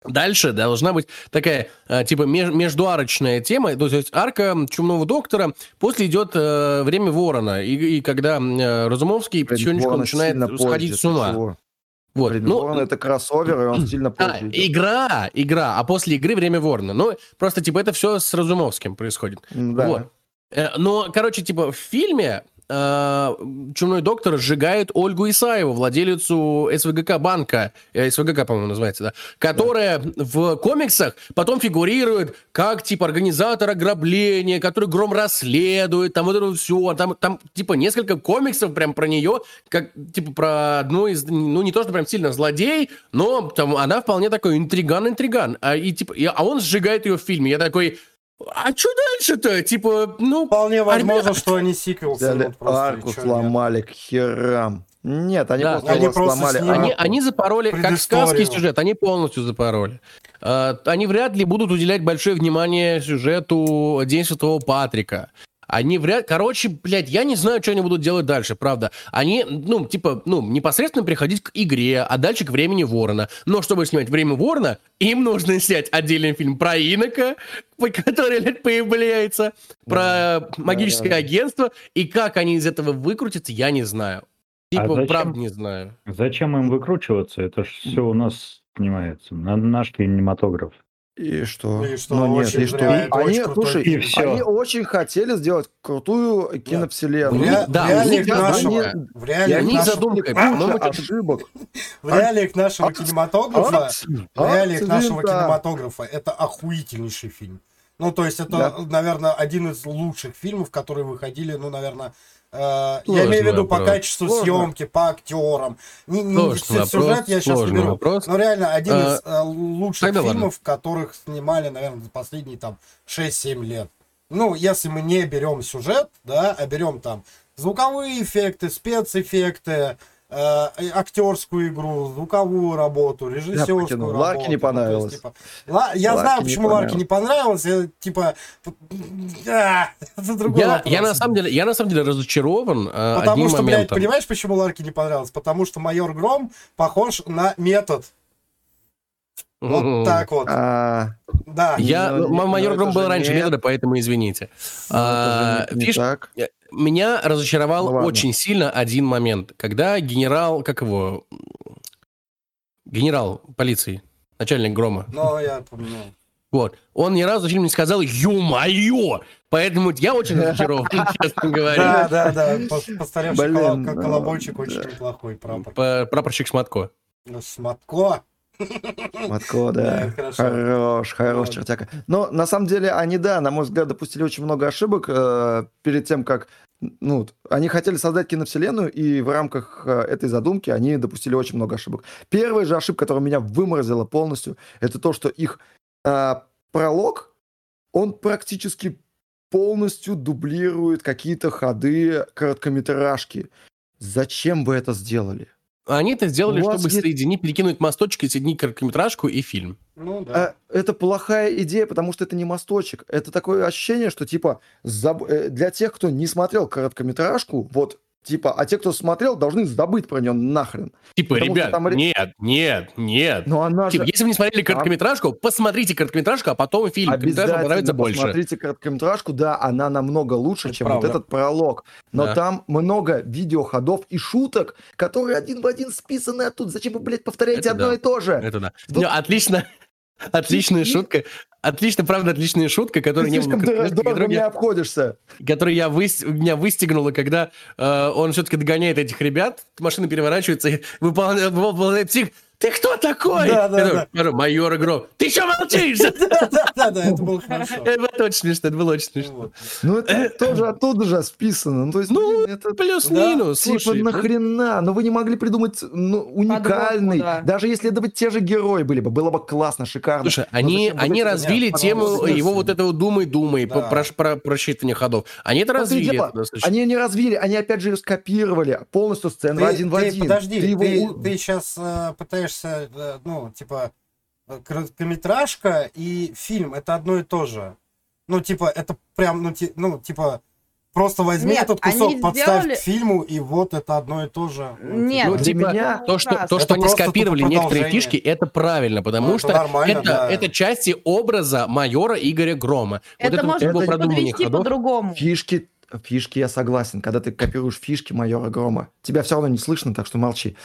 Дальше должна быть такая, э, типа, меж- междуарочная тема, то есть арка Чумного Доктора, после идет э, время Ворона, и, и когда э, Разумовский потихонечку начинает сходить позже, с ума. Вот. Блин, ну, Ворон это кроссовер, и он сильно а, игра, игра, а после игры время Ворона. Ну, просто, типа, это все с Разумовским происходит. Да. Вот. Э, Но, короче, типа, в фильме э, Чумной доктор сжигает Ольгу Исаеву, владелицу СВГК банка, э, СВГК, по-моему, называется, да, которая в комиксах потом фигурирует как, типа, организатор ограбления, который гром расследует, там вот это все, там, там, типа, несколько комиксов прям про нее, как, типа, про одну из, ну, не то, что прям сильно злодей, но там она вполне такой интриган-интриган, а, и, типа, и- а он сжигает ее в фильме, я такой... А что дальше-то? Типа, ну, Вполне возможно, ребят, что они сиквел снимут просто. арку сломали к херам. Нет, они Да. просто Они просто сломали. снимут. Они, они запороли, как сказки сюжет, они полностью запороли. А, Они вряд ли будут уделять большое внимание сюжету День Святого Патрика. Они вряд... Короче, блядь, я не знаю, что они будут делать дальше, правда. Они, ну, типа, ну, непосредственно приходить к игре, а дальше к времени Ворона. Но чтобы снимать время Ворона, им нужно снять отдельный фильм про Инока, который блядь, появляется, про магическое да. агентство, и как они из этого выкрутятся, я не знаю. Типа, А зачем? правда не знаю. Зачем им выкручиваться? Это ж все у нас снимается. На наш кинематограф. И что? И что, Ну нет, и что? зря, Они, очень слушай. И всё. они очень хотели сделать крутую киновселенную. В, ре- да, в реалиях нашего, в реалиях они нашего- задумка, ошибок. в реалиях нашего кинематографа, в реалиях нашего кинематографа это охуительнейший фильм. Ну, то есть это, Да. наверное, один из лучших фильмов, которые выходили, ну, наверное, э, я Сложный имею в виду по вопрос. качеству Сложно. съемки, по актерам. Не, не Сложный сю- вопрос, сюжет я сейчас не сложный беру. вопрос. Но реально один А, из э, лучших тогда ладно. фильмов, которых снимали, наверное, за последние там 6-7 лет. Ну, если мы не берем сюжет, да, а берем там звуковые эффекты, спецэффекты, э, актерскую игру, звуковую работу, режиссерскую покинул. работу. Ларке не Ну, то есть, понравилось. типа, Ла- я Ларке знаю, не почему Ларке не понравилось. я, типа, а, это другой Я, вопрос. я на самом деле, я на самом деле разочарован э, Потому одним что, блядь, моментом. понимаешь, почему Ларке не понравилось? Потому что майор Гром похож на метод. Вот так вот. А, Да. Я, Ну, ну, майор это Гром был раньше метода, поэтому извините. ну, А, так. Меня разочаровал Ну, ладно. очень сильно один момент, когда генерал, как его, генерал полиции, начальник Грома, Но я помню. вот, он ни разу в фильме не сказал «Ё-моё!», поэтому я очень разочарован, честно говоря. Да, да, да. Пос- Постаревший Блин, коло- ну, очень неплохой прапор. Прапорщик Шматко. Ну, Смотко. Матко, Да. Хорош, хорош, чертяка. Но на самом деле они, да, на мой взгляд, допустили очень много ошибок э, перед тем, как... Ну, они хотели создать киновселенную, и в рамках э, этой задумки они допустили очень много ошибок. Первая же ошибка, которая меня выморозила полностью, это то, что их э, пролог, он практически полностью дублирует какие-то ходы короткометражки. Зачем вы это сделали? Они это сделали, чтобы есть- соединить, перекинуть мосточек и соединить короткометражку и фильм. Ну, да. А, это плохая идея, потому что это не мосточек. Это такое ощущение, что типа заб- э, для тех, кто не смотрел короткометражку, вот типа, а те, кто смотрел, должны забыть про нее нахрен. Типа, Потому ребят, там нет, нет, нет. Но она Типа, же если вы не смотрели короткометражку, посмотрите короткометражку, а потом фильм. Вам понравится обязательно больше. посмотрите короткометражку, да, она намного лучше, Это чем правда. вот этот пролог. Но Да. там много видеоходов и шуток, которые один в один списаны оттуда. Зачем вы, блядь, повторяете Это одно да. и то же? Это да. Вот- Не, отлично. Отличная шутка. Отлично, правда, отличная шутка, Ты которую, не- слишком дорого, которую мне обходишься. которую я выс- меня выстегнула, когда э, он все-таки догоняет этих ребят, машина переворачивается и выполняет, выполняет псих. Ты кто такой? Да, да, да. такой, «Говорю, Майор Игров. Ты что молчишь? Да, да, да, да, это было хорошо. Это было очень смешно, это было очень смешно. Ну, это тоже оттуда же списано. Ну, то есть, Ну, это... Плюс-минус, Типа, слушай. ну, нахрена? Но вы не могли придумать ну, уникальный. да. Даже если это бы те же герои были бы, было бы классно, шикарно. Слушай, они, они развили тему его вот этого думай-думай, Да. про, про просчитывание ходов. Они это развили. Они не развили, они опять же ее скопировали полностью сцену один в один. подожди, ты, сейчас пытаешься, э, ну, типа, э, короткометражка и фильм это одно и то же. Ну, типа, это прям, ну, ти- ну типа, просто возьми Нет, этот кусок, подставь сделали- к фильму, и вот это одно и то же. Ну, Нет, Ну, для типа, меня То, что, то, Это что они скопировали некоторые фишки, это правильно, потому Ну, это что нормально, это, да. это части образа майора Игоря Грома. Это вот можно это продумывание подвести ходов. по-другому. Фишки, фишки я согласен. Когда ты копируешь фишки майора Грома, тебя все равно не слышно, так что молчи.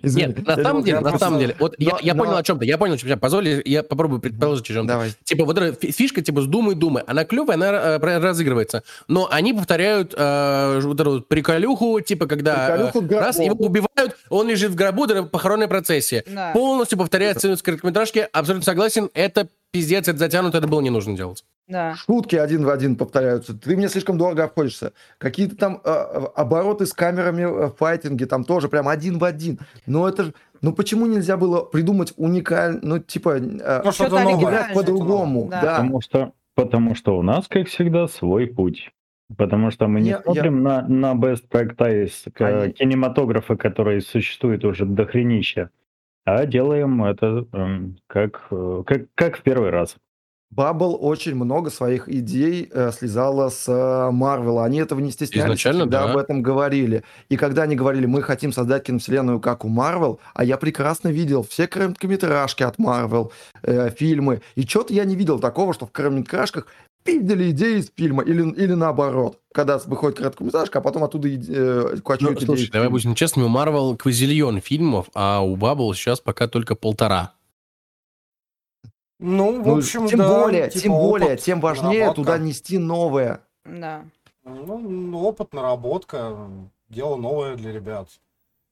Извини. Нет, на самом деле, на самом деле, вот я, Но- я но- понял о чем-то, я понял, сейчас позволь, я попробую предположить о чем-то. Давай. Типа вот эта фи- фишка, типа с думай, думай, она клевая, она э, разыгрывается, но они повторяют э, вот эту приколюху, типа когда э, раз его убивают, он лежит в гробу, это похоронная процессия. Да. Полностью повторяет сцену с короткометражки, абсолютно согласен, это пиздец, это затянуто, это было не нужно делать. Да. Шутки один в один повторяются. Ты мне слишком дорого обходишься. Какие-то там э, э, обороты с камерами э, файтинги, там тоже прям один в один. Но это же... Ну почему нельзя было придумать уникально, ну типа... э, Ну, что-то новое. по-другому, Да. да. Потому что, потому что у нас, как всегда, свой путь. Потому что мы не Я- смотрим на, на best practice к- Они- кинематографа, который существует уже до хренища, а делаем это эм, как, э, как, как в первый раз. Баббл очень много своих идей э, слезала с э, Марвела. Они этого не стеснялись, Изначально, всегда да. об этом говорили. И когда они говорили, мы хотим создать киновселенную, как у Марвел, а я прекрасно видел все короткометражки от Марвел, э, фильмы, и что-то я не видел такого, что в короткометражках пиздили идеи из фильма, или, или наоборот, когда выходит короткометражка, а потом оттуда э, Ну, качают идеи. слушай, давай будем честными, у Марвел квазильон фильмов, а у Баббл сейчас пока только полтора. Ну, в Ну, общем, тем да, более, типа тем более, опыт, тем важнее наработка. туда нести новое. Да. Ну, опыт, наработка, дело новое для ребят.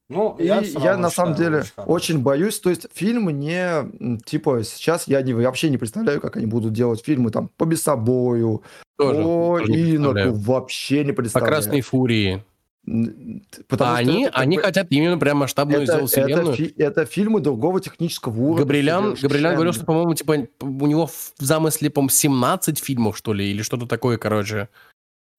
Ну, И я, я, равно на самом считаю, деле очень очень боюсь, то есть фильм не, типа, сейчас я не, вообще не представляю, как они будут делать фильмы там по Бесобою, Тоже, по тоже Иноку, вообще не По представляю. Красной Фурии. Потому А они, это они хотят именно прям масштабную это, сделать это, вселенную. фи- это фильмы другого технического уровня. Габриэлян. Габриэлян говорил, что, по-моему, типа, у него в замысле, по 17 фильмов, что ли, или что-то такое, короче.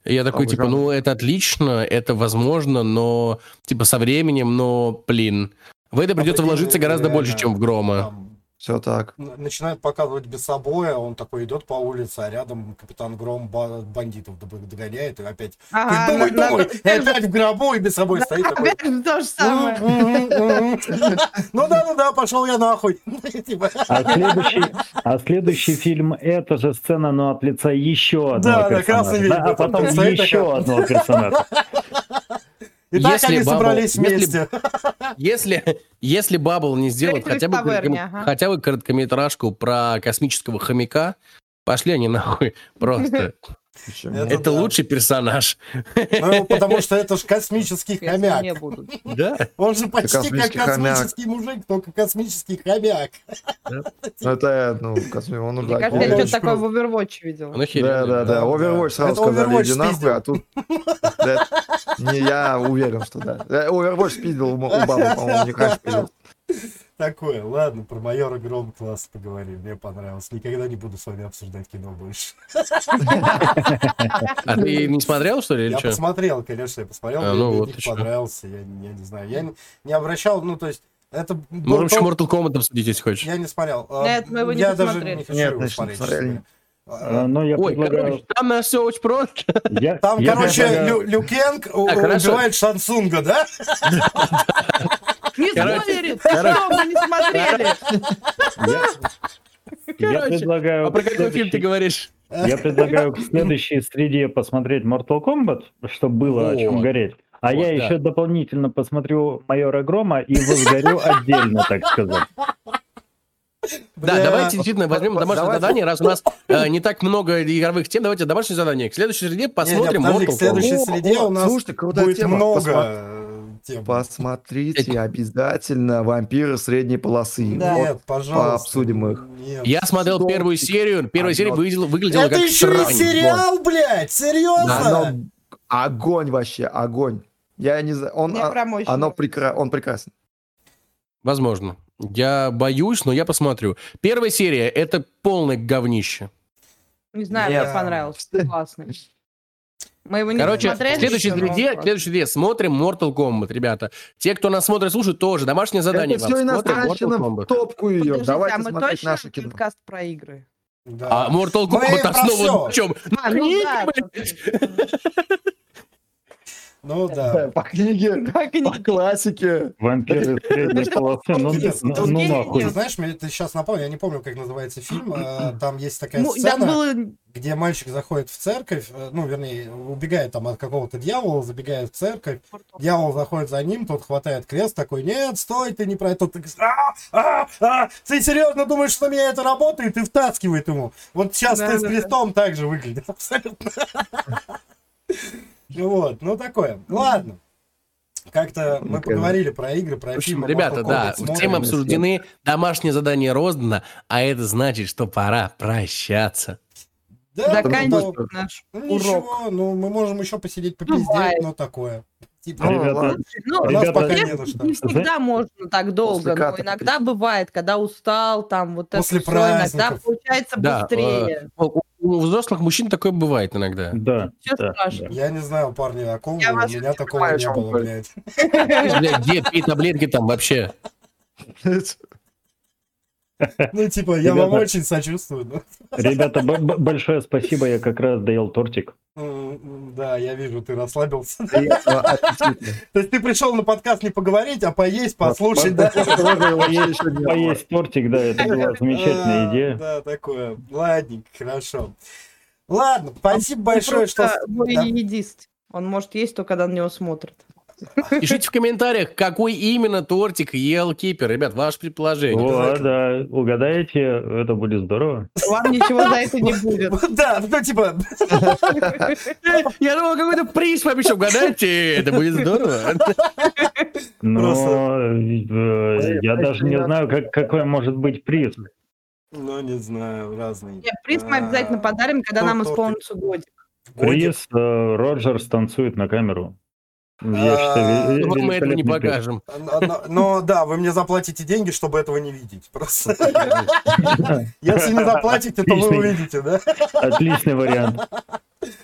И я такой, вы типа, ну, это отлично, это возможно, но, типа, со временем, но, блин, в это придется прикинь, вложиться гораздо реально, больше, чем в Грома. Все так. н- начинают показывать без собой, он такой идет по улице, а рядом капитан Гром ба- бандитов дог- догоняет, и опять Ага, думай, на- на- думай, и опять в гробу, и без собой Да, стоит такой. опять же то же самое. Ну да, ну да, пошел я нахуй. Типа, А следующий, а следующий фильм это же сцена, но от лица еще одного Да, персонажа. Да, а потом еще одного персонажа. И так Если они Бабл- собрались если- вместе. Если, если Баббл не сделает хотя бы, таверне, ага. хотя бы короткометражку про космического хомяка, пошли они нахуй просто. Почему? Это Это да. лучший персонаж. Ну, потому что это ж космический хомяк. Да. Он же почти как космический хомяк. космический мужик, только космический хомяк. Ну, это, ну, косми- он Мне удар. кажется, он я что-то такое в. Overwatch видела. Он Да, да, да. Да, Overwatch сразу Это сказали, иди нахуй, а тут... Не, я уверен, что да. Э, Overwatch спиздил у бабы, по-моему, не спиздил. Такое, ладно, про майора Гром класс поговорим, мне понравилось. Никогда не буду с вами обсуждать кино больше. А ты не смотрел, что ли, или Я что? посмотрел, конечно, я посмотрел, А, мне ну понравился, я, я не знаю, я не, не обращал, ну, то есть, это... Можем еще тот- Mortal Kombat обсудить, если хочешь. Я не смотрел. А, Нет, мы его не я даже не хочу Нет, его значит, смотреть. честно А. Но я Ой, предлагаю... короче, там на все очень просто. я- Там, я короче, предлагаю- Лю, Лю Кенг у- Так, хорошо. убивает Шансунга, да? Не Короче, спойлери, ты что, мы не смотрели. Я, предлагаю... А про какой фильм ты говоришь? Я предлагаю к следующей среде посмотреть Mortal Kombat, чтобы было о чем гореть. А Вот, я да. еще дополнительно посмотрю Майора Грома и возгорю отдельно, так сказать. Да, Бля. давайте действительно возьмем домашнее Давайте. задание, раз у нас э, не так много игровых тем, давайте домашнее задание. К следующей среде посмотрим Не, не, подожди, к следующей среде у нас слушайте, будет тема. много Посма- тем. Посмотрите обязательно «Вампиры средней полосы». Да. Вот. Нет, пожалуйста. пообсудим их. Нет. Я смотрел Что первую серию, первая Оно- серия выглядела, выглядела Это как еще и срань. сериал, блядь, серьезно? Оно огонь вообще, огонь. Я не знаю, он, а- оно прекра... он прекрасен. Возможно. Я боюсь, но я посмотрю. Первая серия — это полное говнище. Не знаю, Нет. мне понравился. Классный. Мы его не Короче, в среде, он в следующей среде смотрим Mortal Kombat, ребята. Те, кто нас смотрит, слушают, тоже. Домашнее задание Это вам. все иностранщина в Kombat. топку ее. Подождите, Давайте а мы смотреть точно наше кино. подкаст про игры? Да. А Mortal Мы Kombat про основан всё. на чем? А, ну да. Ну да. По книге, по классике. Вампиры средней полосы, ну, ну, ну нахуй. Ты знаешь, мне ты сейчас напомнил, я не помню, как называется фильм. э, Там есть такая Ну, сцена, было... где мальчик заходит в церковь, э, ну, вернее, убегает там от какого-то дьявола, забегает в церковь. Дьявол заходит за ним, тот хватает крест, такой, нет, стой, ты не про это. Такой, «А, а, а, ты серьезно думаешь, что у меня это работает? И втаскивает ему. Вот сейчас Да, ты с да, крестом так же выглядит, абсолютно. Вот, ну такое. Ладно. Как-то мы поговорили про игры, про В общем, фильмы. ребята, да, темы обсуждены, домашнее задание роздано, а это значит, что пора прощаться. Да, Заканчивать ну, наш ну, урок. ничего, ну мы можем еще посидеть попиздеть, Бывает. но такое. Типа, Ну, Ребята. Ну, у нас Ребята, пока не- не на что. не всегда можно так долго, но иногда бывает, когда устал, там вот После это всё, иногда получается Да, быстрее. У, у взрослых мужчин такое бывает иногда. Да, да, страшно. Я не знаю, парни, о ком Я вы, у меня такого понимаю, не было, вы. блядь. Бля, где пей таблетки там вообще? Ну, типа, я вам очень сочувствую. но- Ребята, большое спасибо, я как раз доел тортик. М, Да, я вижу, ты расслабился. То есть ты пришел на подкаст не поговорить, а поесть, послушать, да? Поесть тортик, да, это была замечательная идея. Да, такое. Ладненько, хорошо. Ладно, спасибо большое, что... едист. Он может есть только, когда на него смотрят. Пишите в комментариях, какой именно тортик ел Кипер. Ребят, ваше предположение. О, да, угадаете, это будет здорово. Вам ничего за это не будет. Да, ну типа, Я думал, какой-то приз пообещал. Угадайте, это будет здорово. Но э, я даже не знаю, как, какой может быть приз. ну не знаю, разные. Нет, приз мы обязательно подарим, когда нам исполнится годик. Годик. Приз э, Роджерс танцует на камеру. Я А, считаю, ве- Вот мы этого не великолепный приз. покажем. Но, но- но да, вы мне заплатите деньги, чтобы этого не видеть. Просто. Если не заплатите, то вы увидите, да? Отличный вариант.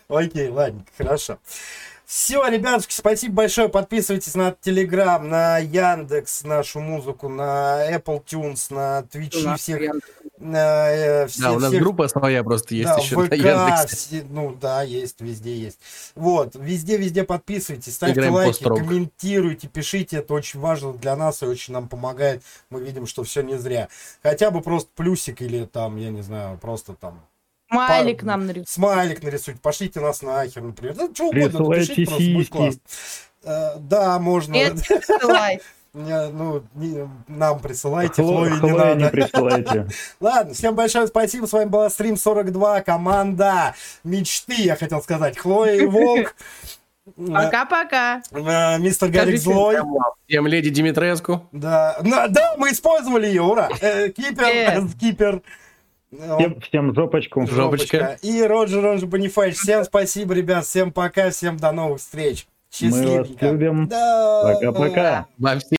Окей, ладно, хорошо. Все, ребятушки, спасибо большое. Подписывайтесь на Телеграм, на Яндекс, нашу музыку, на Apple Tunes, на Твичи, нас всех. на, э, все- Да, у нас всех- группа своя просто есть да, еще на ВК, Яндексе. все- ну да, есть, везде есть. Вот, везде-везде подписывайтесь, ставьте Играем лайки, пост-рок. комментируйте, пишите, это очень важно для нас и очень нам помогает. Мы видим, что все не зря. Хотя бы просто плюсик или там, я не знаю, просто там Смайлик Пар- нам нарисуй. смайлик нарисуйте, пошлите нас нахер, например. Ну, что угодно, напишите, просто будет классно. Э, да, можно. Нет, ну, не- нам присылайте, Хло- Хлое не Хлоя не надо. присылайте. Ладно, всем большое спасибо. С вами была Стрим 42, команда мечты, я хотел сказать. Хлоя и Волк. Пока-пока. э, Мистер Гарик Злой. Всем леди Димитреску. Да, да, мы использовали ее, ура. Э, Кипер. Кипер. Э, Всем, всем жопочку. Жопочка. И Роджер Ронжи Бонифач. Всем спасибо, ребят. Всем пока, всем до новых встреч. Мы вас любим. Да. Пока-пока.